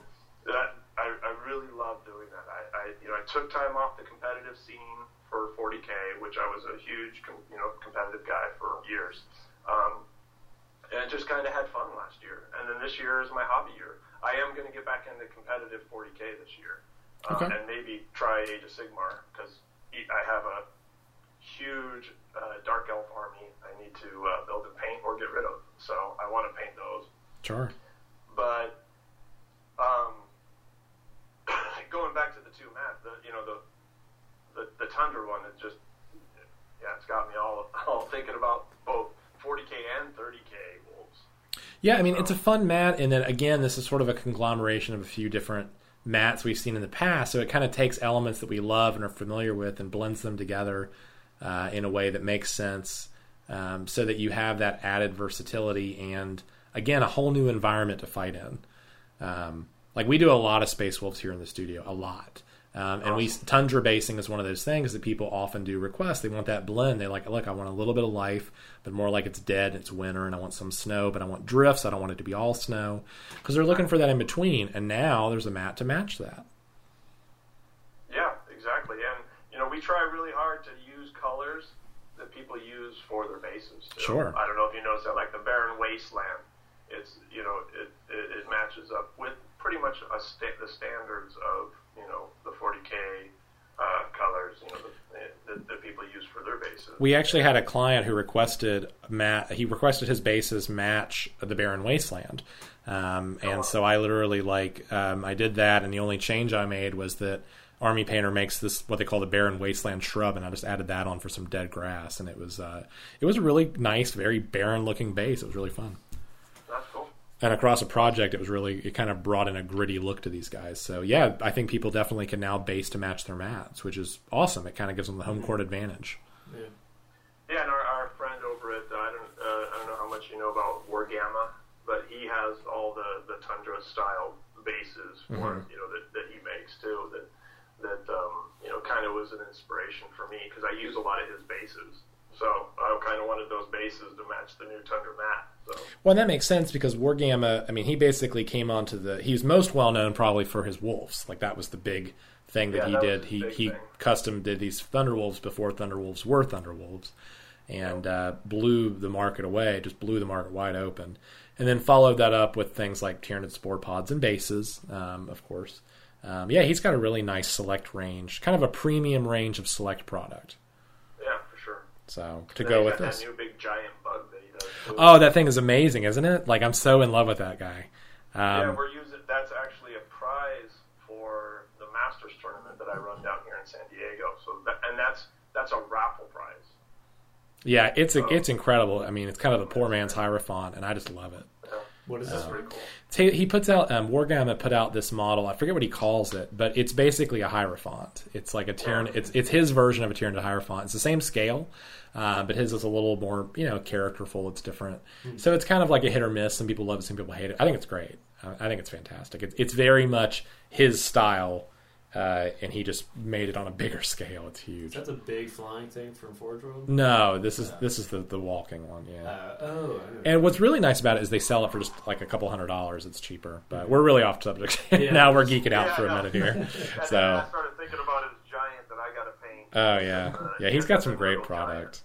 that I, I really love doing that. I, I you know I took time off the competitive scene for 40k, which I was a huge com, you know competitive guy for years. Um, and just kind of had fun last year. And then this year is my hobby year. I am going to get back into competitive 40k this year, um, Okay. and maybe try Age of Sigmar because I have a huge uh, Dark Elf army I need to uh, build and paint or get rid of. So I want to paint those. sure. But um, <coughs> going back to the two mats, the you know the the, the Tundra one, it just yeah, it's got me all all thinking about both 40k and 30k wolves. Yeah, I mean it's a fun mat, and then again, this is sort of a conglomeration of a few different mats we've seen in the past. So it kind of takes elements that we love and are familiar with and blends them together uh, in a way that makes sense, um, so that you have that added versatility and again a whole new environment to fight in. Um, like we do a lot of Space Wolves here in the studio, a lot. Um, and we tundra basing is one of those things that people often do request. They want that blend. They like, look, I want a little bit of life, but more like it's dead. It's winter, and I want some snow, but I want drifts. I don't want it to be all snow because they're looking for that in between. And now there's a mat to match that. Yeah, exactly. And you know, we try really hard to use colors that people use for their bases. Too. Sure. I don't know if you noticed that, like the Barren Wasteland. It's you know, it it, it matches up with pretty much a sta- the standards of you know the 40k uh, colors. You know, the, that, that people use for their bases. We actually had a client who requested mat. He requested his bases match the Barren Wasteland, um, and so I literally like um, I did that, and the only change I made was that Army Painter makes this what they call the Barren Wasteland shrub, and I just added that on for some dead grass, and it was uh, it was a really nice, very barren looking base. It was really fun. And across a project, it was really it kind of brought in a gritty look to these guys. So yeah, I think people definitely can now base to match their mats, which is awesome. It kind of gives them the home court advantage. Yeah. Yeah, and our, our friend over at I don't uh, I don't know how much you know about Wargamma, but he has all the the Tundra style bases for Mhm. you know that, that he makes too. That that um, you know kind of was an inspiration for me because I use a lot of his bases. So I kind of wanted those bases to match the new Tundra mat. So Well, that makes sense because Wargamma. I mean, he basically came onto the. He was most well known probably for his wolves. Like that was the big thing that Yeah, he that did. He he thing. custom did these Thunderwolves before Thunderwolves were Thunderwolves, and uh, blew the market away. Just blew the market wide open, and then followed that up with things like Tyranid spore pods and bases, um, of course. Um, yeah, he's got a really nice select range, kind of a premium range of select product. Yeah, for sure. So to go with this, that new big giant bug that does. Oh, that thing is amazing, isn't it? Like I'm so in love with that guy. yeah, Um, we're using. That's actually a prize for the Masters tournament that I run down here in San Diego. So, that, and that's that's a raffle prize. yeah, it's a, it's incredible. I mean, it's kind of the poor man's Hierophant, and I just love it. What is That's this? pretty cool. He puts out um, Wargamma put out this model. I forget what he calls it, but it's basically a Hierophant. It's like a Tyranid. It's it's his version of a Tyranid Hierophant. It's the same scale, uh, but his is a little more you know characterful. It's different, so it's kind of like a hit or miss. Some people love it, some people hate it. I think it's great. I, I think it's fantastic. It's it's very much his style, uh, and he just made it on a bigger <laughs> scale. It's huge. That's a big flying thing from Forge World. No, this is this is the the walking one. Yeah. Uh, oh, And what's really nice about it is they sell it for just like a couple hundred dollars. It's cheaper, but we're really off subject. <laughs> Yeah. now we're geeking out Yeah, for a minute here. <laughs> So- I started thinking about his giant that I got to paint. Oh yeah, yeah. He's got some great product.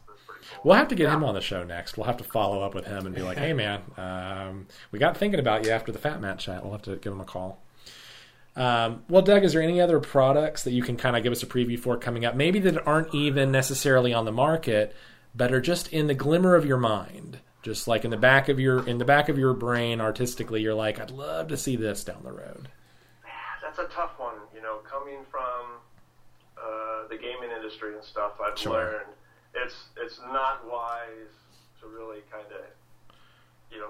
We'll have to get him on the show next. We'll have to follow up with him and be like, "Hey man, um, we got thinking about you after the Fat Mat chat. We'll have to give him a call." Um, well, Doug, is there any other products that you can kind of give us a preview for coming up? Maybe that aren't even necessarily on the market, but are just in the glimmer of your mind, just like in the back of your in the back of your brain, artistically. You're like, "I'd love to see this down the road." That's a tough one. You know, coming from uh, the gaming industry and stuff, I've Sure. learned it's it's not wise to really kind of you know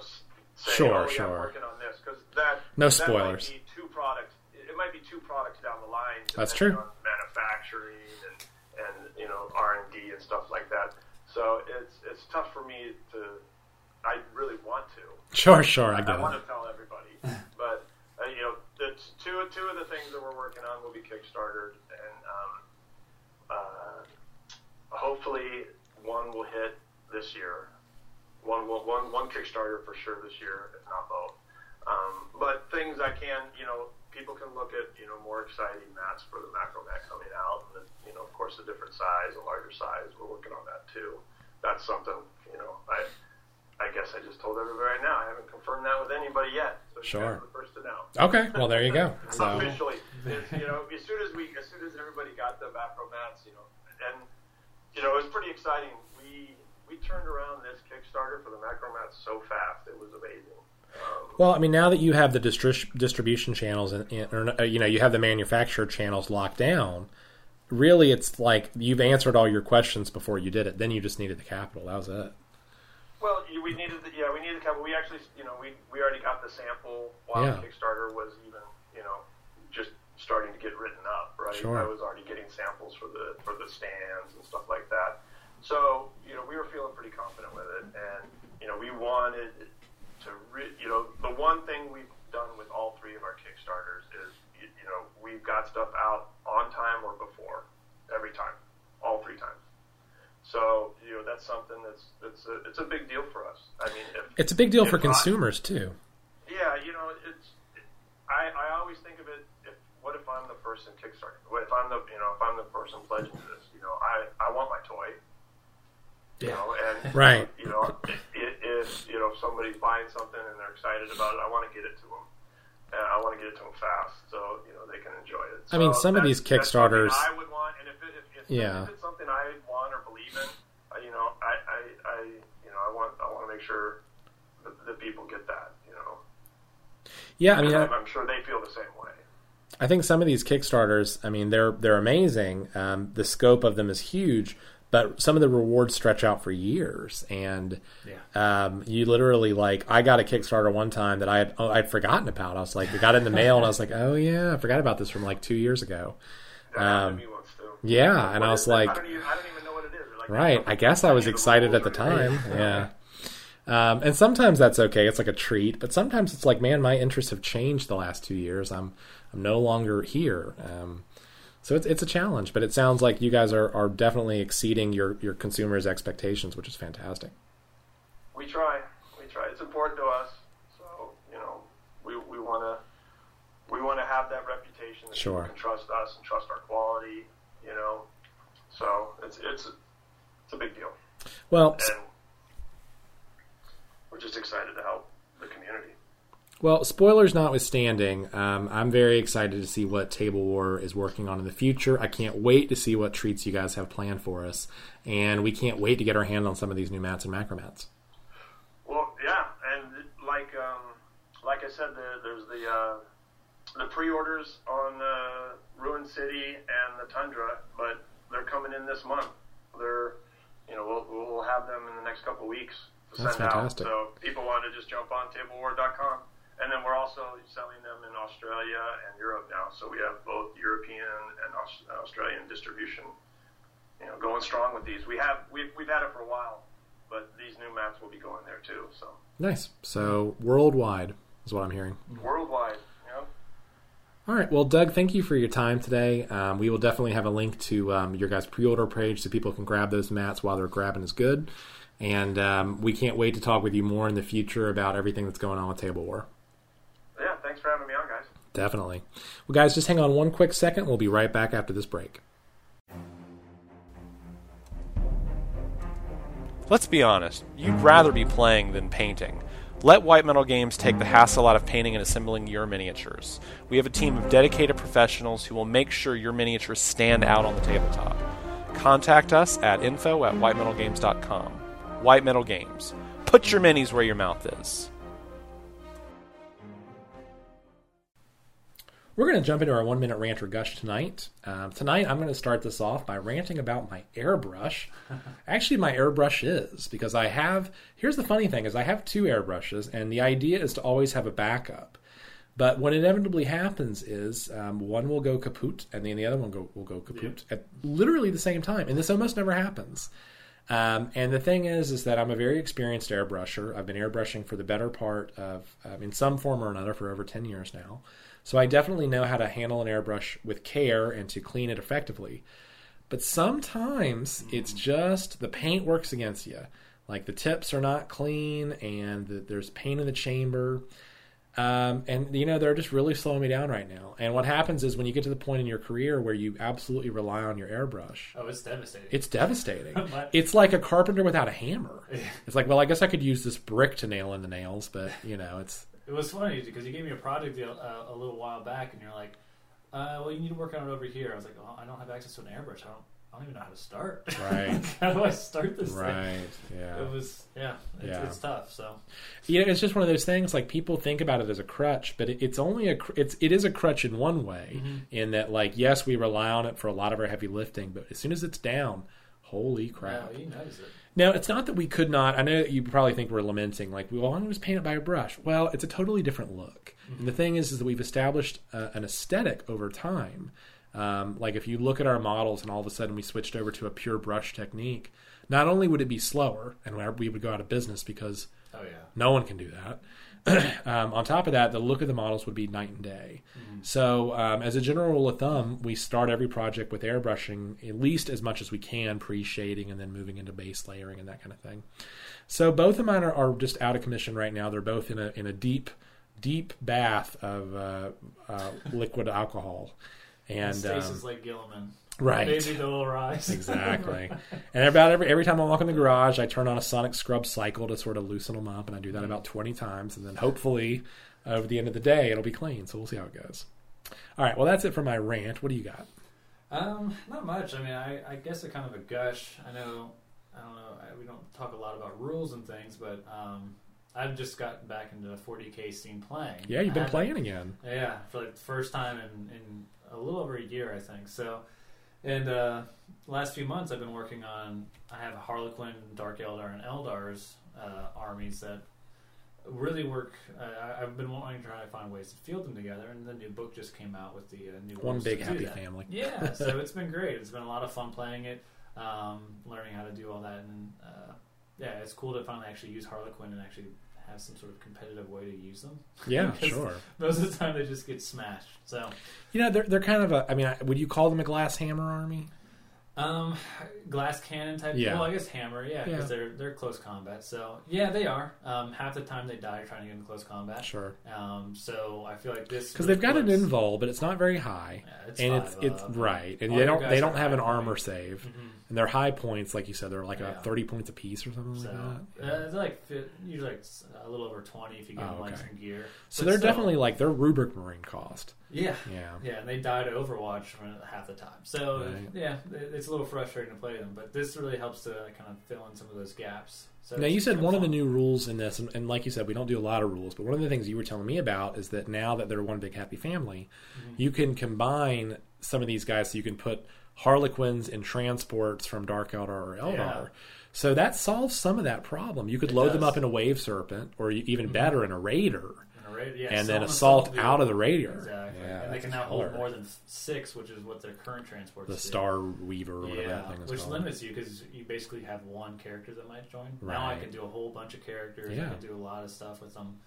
say, Sure, oh, yeah, sure. I'm working on this because that No that spoilers. Might be two products. It might be two products down the line. That's true. Manufacturing and and you know R and D and stuff like that. So it's it's tough for me to. I really want to. Sure, sure, I I, get want it. to tell everybody, but uh, you know, the two two of the things that we're working on will be Kickstarter, and um, uh, hopefully one will hit this year. One will one one Kickstarter for sure this year, if not both. Um, but things I can, you know, people can look at, you know, more exciting mats for the macro mat coming out, and the, you know, of course, the different size, a larger size. We're working on that too. That's something, you know, I. I guess I just told everybody right now. I haven't confirmed that with anybody yet. So Sure. the first to know. Okay, well there you go. <laughs> So Officially, You know, as soon as we, as soon as everybody got the macro mats, you know, and you know, it was pretty exciting. We we turned around this Kickstarter for the macro mats so fast. It was amazing. Um, Well, I mean, now that you have the distri- distribution channels and, and or, uh, you know you have the manufacturer channels locked down, really, it's like you've answered all your questions before you did it. Then you just needed the capital. That was it. Well, we needed, the, yeah, we needed a couple. We actually, you know, we we already got the sample while Yeah. Kickstarter was even, you know, just starting to get written up. Right, Sure. I was already getting samples for the for the stands and stuff like that. So, you know, we were feeling pretty confident with it, and you know, we wanted to, re- you know, the one thing we've done with all three of our Kickstarters is, you, you know, we've got stuff out on time or before every time, all three times. So you know that's something that's that's a, it's a big deal for us. I mean, if, It's a big deal for I- consumers too. yeah, you know, it's I, I always think of it. If what if I'm the person kickstarting? If I'm the you know if I'm the person pledging to this? You know, I I want my toy. You Yeah. know, and <laughs> Right. You know, if, if you know if somebody's buying something and they're excited about it, I want to get it to them. And I want to get it to them fast, so you know they can enjoy it. I mean, some of these Kickstarters- I would want, and if it, if, if, Yeah. if it's something I want or believe in, uh, you know, I, I, I you know, I want I want to make sure that, that people get that. You know, Yeah, I mean, I, I'm, I'm sure they feel the same way. I think some of these Kickstarters, I mean, they're they're amazing. Um, the scope of them is huge, but some of the rewards stretch out for years. And Yeah. um, you literally like, I got a Kickstarter one time that I had oh, I'd forgotten about. I was like, I got it in the mail, and I was like, oh yeah, I forgot about this from like two years ago. Um, to me once too. yeah, and What I was like- I don't, even, I don't even know what it is. Like, Right. I guess I was excited at the time. <laughs> Yeah. Um, and sometimes that's okay. It's like a treat. But sometimes it's like, man, my interests have changed the last two years. I'm I'm no longer here. Um, so it's it's a challenge. But it sounds like you guys are, are definitely exceeding your your consumers' expectations, which is fantastic. We try. We try. It's important to us. So you know, we we want to we want to have that reputation that Sure. people can trust us and trust our quality. You know, so it's it's it's a big deal, Well, and we're just excited to help the community. Well, spoilers notwithstanding, um, I'm very excited to see what Table War is working on in the future. I can't wait to see what treats you guys have planned for us, and we can't wait to get our hand on some of these new mats and macro mats. Well, yeah, and like um, like I said, the, there's the uh, the pre-orders on uh, Ruined City and the Tundra, but they're coming in this month. They're you know we'll, we'll have them in the next couple weeks. To That's send fantastic. Out. So people want to just jump on tablewar.com. And then we're also selling them in Australia and Europe now. So we have both European and Aus- Australian distribution. You know, going strong with these. We have we've, we've had it for a while, but these new mats will be going there too. So Nice. So worldwide is what I'm hearing. worldwide. Know? All right. Well, Doug, thank you for your time today. Um, we will definitely have a link to um, your guys' pre-order page so people can grab those mats while they're grabbing is good. And um, we can't wait to talk with you more in the future about everything that's going on with Table War. Yeah. Thanks for having me on, guys. Definitely. Well, guys, just hang on one quick second. We'll be right back after this break. Let's be honest, you'd rather be playing than painting. Let White Metal Games take the hassle out of painting and assembling your miniatures. We have a team of dedicated professionals who will make sure your miniatures stand out on the tabletop. Contact us at info at whitemetalgames.com. White Metal Games. Put your minis where your mouth is. We're going to jump into our one minute rant or gush tonight. Um, tonight, I'm going to start this off by ranting about my airbrush. <laughs> Actually, my airbrush is because I have. Here's the funny thing: is I have two airbrushes, and the idea is to always have a backup. But what inevitably happens is um, one will go kaput, and then the other one go, will go kaput at literally the same time, and this almost never happens. Um, and the thing is, is that I'm a very experienced airbrusher. I've been airbrushing for the better part of, um, in some form or another, for over 10 years now. So I definitely know how to handle an airbrush with care and to clean it effectively. But sometimes it's just the paint works against you. Like the tips are not clean and the, there's paint in the chamber. Um, and you know they're just really slowing me down right now. And what happens is when you get to the point in your career where you absolutely rely on your airbrush, Oh, it's devastating. it's devastating. <laughs> It's like a carpenter without a hammer. <laughs> It's like, well, I guess I could use this brick to nail in the nails, but you know, it's It was funny because you gave me a project a, a, a little while back, and you're like, uh, "Well, you need to work on it over here." I was like, "Well, I don't have access to an airbrush. I don't. I don't even know how to start. Right. <laughs> how do I start this thing?" right. Yeah. It was yeah. It's, Yeah. it's tough. So you know, it's just one of those things. Like people think about it as a crutch, but it, it's only a cr- it's it is a crutch in one way. Mm-hmm. In that, like, yes, we rely on it for a lot of our heavy lifting, but as soon as it's down, holy crap! yeah, you notice it. Now, it's not that we could not. I know you probably think we're lamenting, like, well, why don't we just paint it by a brush? Well, it's a totally different look. And the thing is, is that we've established uh, an aesthetic over time. Um, like, if you look at our models and all of a sudden we switched over to a pure brush technique, not only would it be slower and we would go out of business because Oh yeah. no one can do that. <clears throat> um, on top of that, the look of the models would be night and day. So, um, as a general rule of thumb, we start every project with airbrushing at least as much as we can, pre shading, and then moving into base layering and that kind of thing. So, both of mine are, are just out of commission right now. They're both in a in a deep, deep bath of uh, uh, liquid alcohol. And Stasis um, like Guilliman. Right, Baby will rise. Exactly. and about every every time I walk in the garage, I turn on a sonic scrub cycle to sort of loosen them up, and I do that about twenty times, and then hopefully, over the end of the day, it'll be clean. So we'll see how it goes. All right. Well, that's it for my rant. What do you got? Um, not much. I mean, I, I guess a kind of a gush. I know, I don't know. I, we don't talk a lot about rules and things, but um, I've just gotten back into the 40k scene playing. Yeah, you've been playing again. Yeah, for like the first time in, in a little over a year, I think. So, and uh, last few months, I've been working on. I have Harlequin, Dark Eldar, and Eldar's uh, armies that really work. Uh, I've been wanting to try to find ways to field them together, and the new book just came out with the uh, new One big happy that. family. Yeah, <laughs> so it's been great. It's been a lot of fun playing it, um, learning how to do all that, and uh, yeah, it's cool to finally actually use Harlequin and actually have some sort of competitive way to use them. Yeah, <laughs> sure. Most of the time, they just get smashed. So, You know, they're they're kind of a. I mean, would you call them a glass hammer army? Um, glass cannon type. Yeah. Well, I guess hammer. Yeah, because Yeah. they're they're close combat. So yeah, they are. Um, half the time they die trying to get in close combat. Sure. Um, so I feel like this Because they've got an reflects- invol, but it's not very high, Yeah, it's and five it's it's up. right, and All they don't they don't have an high armor point. save, Mhm. and their high points, like you said, they're like Yeah. a thirty points a piece or something like that. uh, it's like fi- usually like s- a little over twenty if you get Oh, like okay. some gear. So But they're still, definitely like they're rubric marine cost. Yeah. Yeah. Yeah, and they died at Overwatch half the time. So Right. yeah, it's a little frustrating to play them, but this really helps to kind of fill in some of those gaps. So Now you said one of the new rules in this, and, and like you said, we don't do a lot of rules, but one of the things you were telling me about is that now that they're one big happy family, Mm-hmm. you can combine some of these guys. So you can put Harlequins in transports from Dark Eldar or Eldar. Yeah. So that solves some of that problem. You could It load them up in a Wave Serpent, or even better, in a Raider. And yeah, and then some assault the- out of the Raider. Exactly. Yeah, and they can now killer. hold more than six, which is what their current transports The do. Star Weaver, or whatever yeah, that thing is which called. limits you because you basically have one character that might join. Now I can do a whole bunch of characters. Yeah. I can do a lot of stuff with them.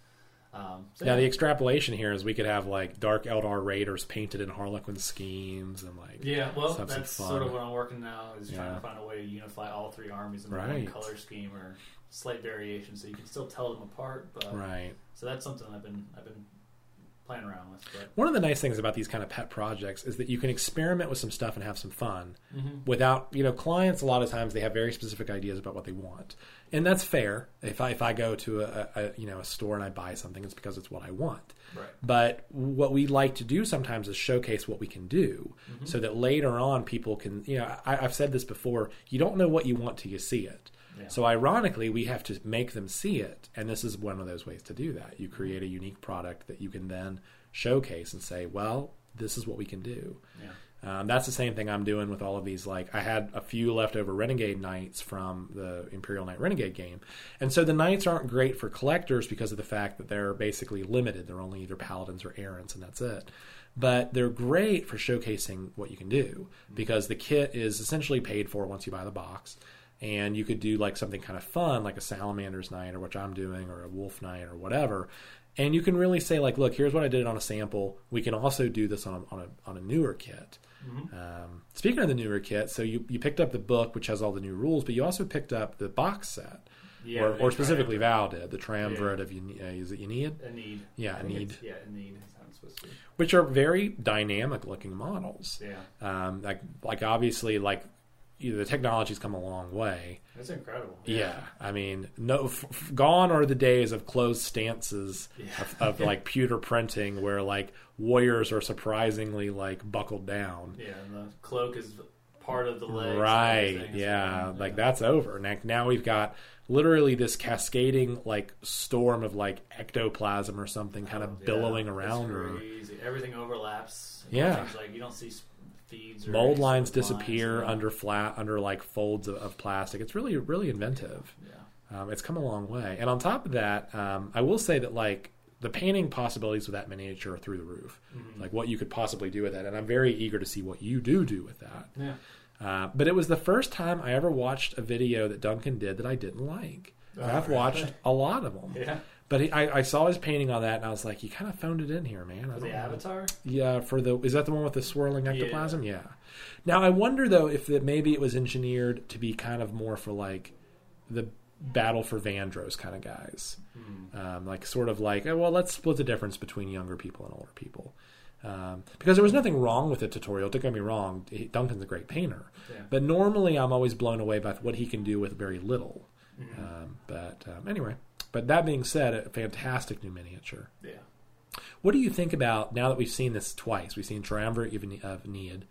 Um, so Now yeah. the extrapolation here is we could have like Dark Eldar Raiders painted in Harlequin schemes and like Yeah, well, Let's have some that's sort of what I'm working now is trying to find a way to unify all three armies in one color scheme or slight variation, so you can still tell them apart. But right. so that's something I've been I've been playing around with. But One of the nice things about these kind of pet projects is that you can experiment with some stuff and have some fun Mm-hmm. without, you know, clients a lot of times they have very specific ideas about what they want. And that's fair. If I if I go to a, a you know, a store and I buy something it's because it's what I want. right, But what we like to do sometimes is showcase what we can do Mm-hmm. so that later on people can, you know, I, I've said this before, you don't know what you want till you see it. Yeah. So ironically, we have to make them see it, and this is one of those ways to do that. You create a unique product that you can then showcase and say, "Well, this is what we can do." yeah, Um, that's the same thing I'm doing with all of these. Like I had a few leftover Renegade Knights from the Imperial Knight Renegade game, and so the Knights aren't great for collectors because of the fact that they're basically limited. They're only either Paladins or Errants, and that's it. But they're great for showcasing what you can do because the kit is essentially paid for once you buy the box. And you could do like something kind of fun, like a Salamander's knight or which I'm doing, or a Wolf knight or whatever. And you can really say like, look, here's what I did on a sample. We can also do this on a, on a, on a newer kit. Um, speaking of the newer kit, so you, you picked up the book, which has all the new rules, but you also picked up the box set, yeah. or, or specifically Val did, the Triumvirate of Uni- uh, is it a need. Yeah, I Need. Yeah, a need. is how it's supposed to be. which are very dynamic looking models. Yeah, Um, like like obviously like you know, the technology's come a long way. it's incredible. Yeah, I mean, no, f- gone are the days of closed stances Yeah. of, of like pewter printing where like warriors are surprisingly like buckled down. yeah, and the cloak is part of the legs. Right. Yeah. Like that's over. Now, now we've got literally this cascading like storm of like ectoplasm or something kind of Oh, Yeah, billowing around her. Crazy. Everything overlaps. Yeah. Like you don't see s- feeds. Or Mold lines disappear lines, under flat under like folds of, of plastic. It's really really inventive. Yeah. Um, it's come a long way. And on top of that, um, I will say that like the painting possibilities with that miniature are through the roof. Mm-hmm. Like what you could possibly do with it, and I'm very eager to see what you do do with that. Yeah. Uh, but it was the first time I ever watched a video that Duncan did that I didn't like. Oh, I've really? watched a lot of them. Yeah. But he, I, I saw his painting on that, and I was like, "You kind of phoned it in here, man." I the know. Avatar. Yeah, for the is that the one with the swirling ectoplasm? Yeah. Now I wonder though if that maybe it was engineered to be kind of more for like the battle for Vedros kind of guys, Hmm. um, like sort of like oh, well, let's split the difference between younger people and older people. Um, because there was nothing wrong with the tutorial. Don't get me wrong. Duncan's a great painter, Yeah. but normally I'm always blown away by what he can do with very little. Mhm. Um, but um, anyway, but that being said, a fantastic new miniature. yeah. What do you think about now that we've seen this twice? We've seen Triumvirate of Ne- of Need,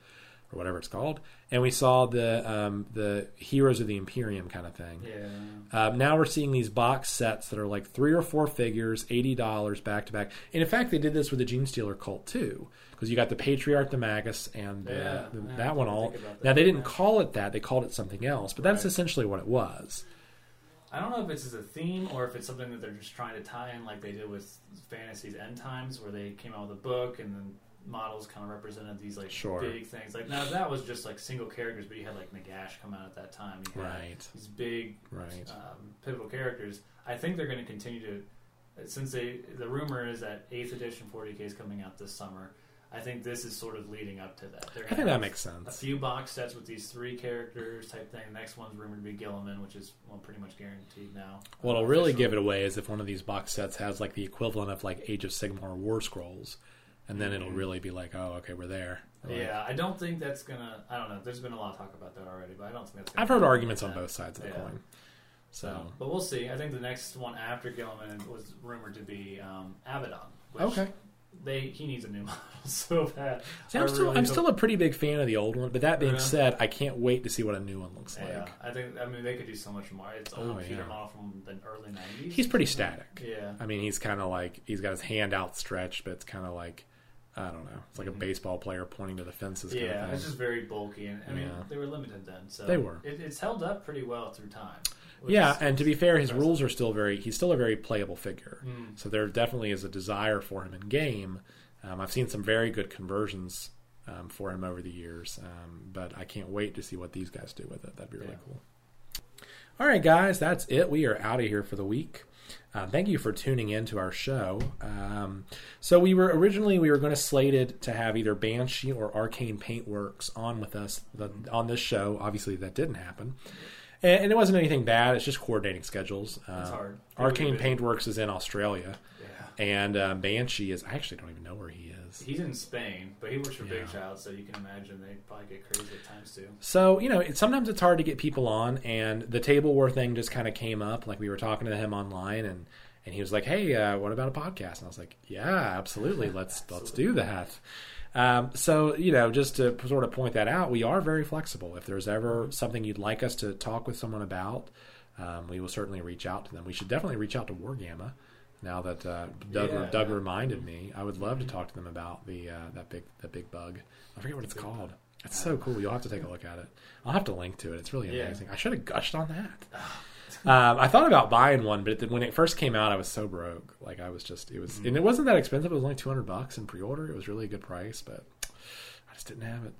or whatever it's called, and we saw the um, the Heroes of the Imperium kind of thing. Yeah. Um, now we're seeing these box sets that are like three or four figures, eighty dollars back to back. And in fact, they did this with the Genestealer cult too, because you got the Patriarch, the Magus, and the, Yeah, the- that one all. Now they didn't call it that; they called it something else. But that's Right. essentially what it was. I don't know if it's as a theme or if it's something that they're just trying to tie in, like they did with Fantasy's End Times, where they came out with a book and then models kind of represented these like Sure. big things. Like now that was just like single characters, but you had like Nagash come out at that time. You had Right. These big Right. um, pivotal characters. I think they're going to continue to, since they the rumor is that eighth edition 40k is coming out this summer. I think this is sort of leading up to that. I think that makes sense. a few box sets with these three characters type thing. The next one's rumored to be Guilliman, which is well pretty much guaranteed now. What'll really give it away is if one of these box sets has like the equivalent of like Age of Sigmar Warscrolls, and then it'll really be like, oh, okay, we're there. Like, Yeah, I don't think that's gonna. I don't know. There's been a lot of talk about that already, but I don't think that's. Gonna I've heard arguments on both sides of the Yeah. coin. So but we'll see. I think the next one after Guilliman was rumored to be um, Abaddon. Which okay, they he needs a new <laughs> model so bad. See, I'm I still really I'm still a pretty big fan of the old one, but that being Yeah. said, I can't wait to see what a new one looks like. I think I mean they could do so much more. It's old Oh, pewter yeah. model from the early '90s. He's pretty static. yeah. I mean, he's kind of like he's got his hand outstretched, but it's kind of like I don't know. It's like a baseball player pointing to the fences. Kind Mm-hmm. Yeah, it's just very bulky, and I mean Yeah. they were limited then, so They were. It, it's held up pretty well through time. Yeah, and to be fair, his rules are still very. He's still a very playable figure. Mm. So there definitely is a desire for him in game. Um, I've seen some very good conversions um, for him over the years, um, but I can't wait to see what these guys do with it. That'd be really Yeah. cool. All right, guys, that's it. We are out of here for the week. Uh, thank you for tuning in to our show. Um, so we were originally we were going to slated to have either Banshee or Arcane Paintworks on with us the, on this show. Obviously, that didn't happen, and, and it wasn't anything bad. It's just coordinating schedules. Uh, It's hard. Arcane Paintworks is in Australia, Yeah. and uh, Banshee is. I actually don't even know where he is. He's in Spain, but he works for Big Child, so you can imagine they probably get crazy at times too. So you know, it, sometimes it's hard to get people on, and the Table War thing just kind of came up. Like we were talking to him online, and and he was like, "Hey, uh, what about a podcast?" And I was like, "Yeah, absolutely. Let's let's do that." Um, so you know, just to sort of point that out, we are very flexible. If there's ever something you'd like us to talk with someone about, um, we will certainly reach out to them. We should definitely reach out to Wargamma. Now that uh, Doug, Yeah. Doug reminded me, I would love to talk to them about the uh, that big that big bug. I forget what it's called. It's so cool. You'll have to take a look at it. I'll have to link to it. It's really Yeah. amazing. I should have gushed on that. Um, I thought about buying one, but it, when it first came out, I was so broke. Like I was just it was, and it wasn't that expensive. It was only two hundred bucks in pre-order. It was really a good price, but I just didn't have it.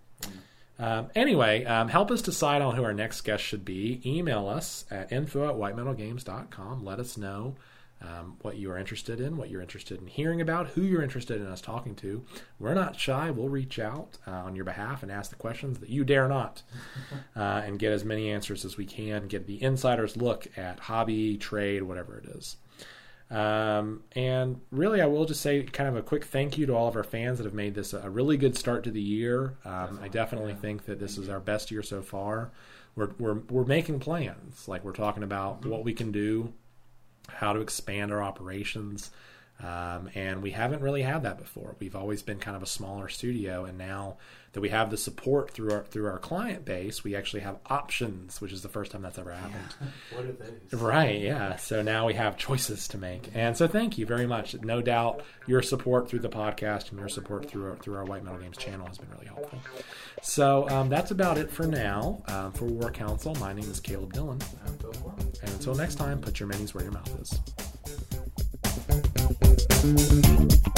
Um, anyway, um, help us decide on who our next guest should be. Email us at info at whitemetalgames.com. Let us know um, what you are interested in, what you're interested in hearing about, who you're interested in us talking to. We're not shy. We'll reach out uh, on your behalf and ask the questions that you dare not <laughs> uh, and get as many answers as we can, get the insider's look at hobby, trade, whatever it is. Um, and really, I will just say kind of a quick thank you to all of our fans that have made this a really good start to the year. Um, I definitely think that this is our best year so far. We're, we're, we're making plans. Like we're talking about what we can do, how to expand our operations. Um, and we haven't really had that before. We've always been kind of a smaller studio, and now that we have the support through our through our client base, we actually have options, which is the first time that's ever happened. <laughs> What are those? Right, yeah. So now we have choices to make. And so thank you very much. No doubt your support through the podcast and your support through our, through our White Metal Games channel has been really helpful. So um, that's about it for now. Um, for War Council, my name is Caleb Dillon. I'm Bill Foreman. And until next time, put your minis where your mouth is. Thank you.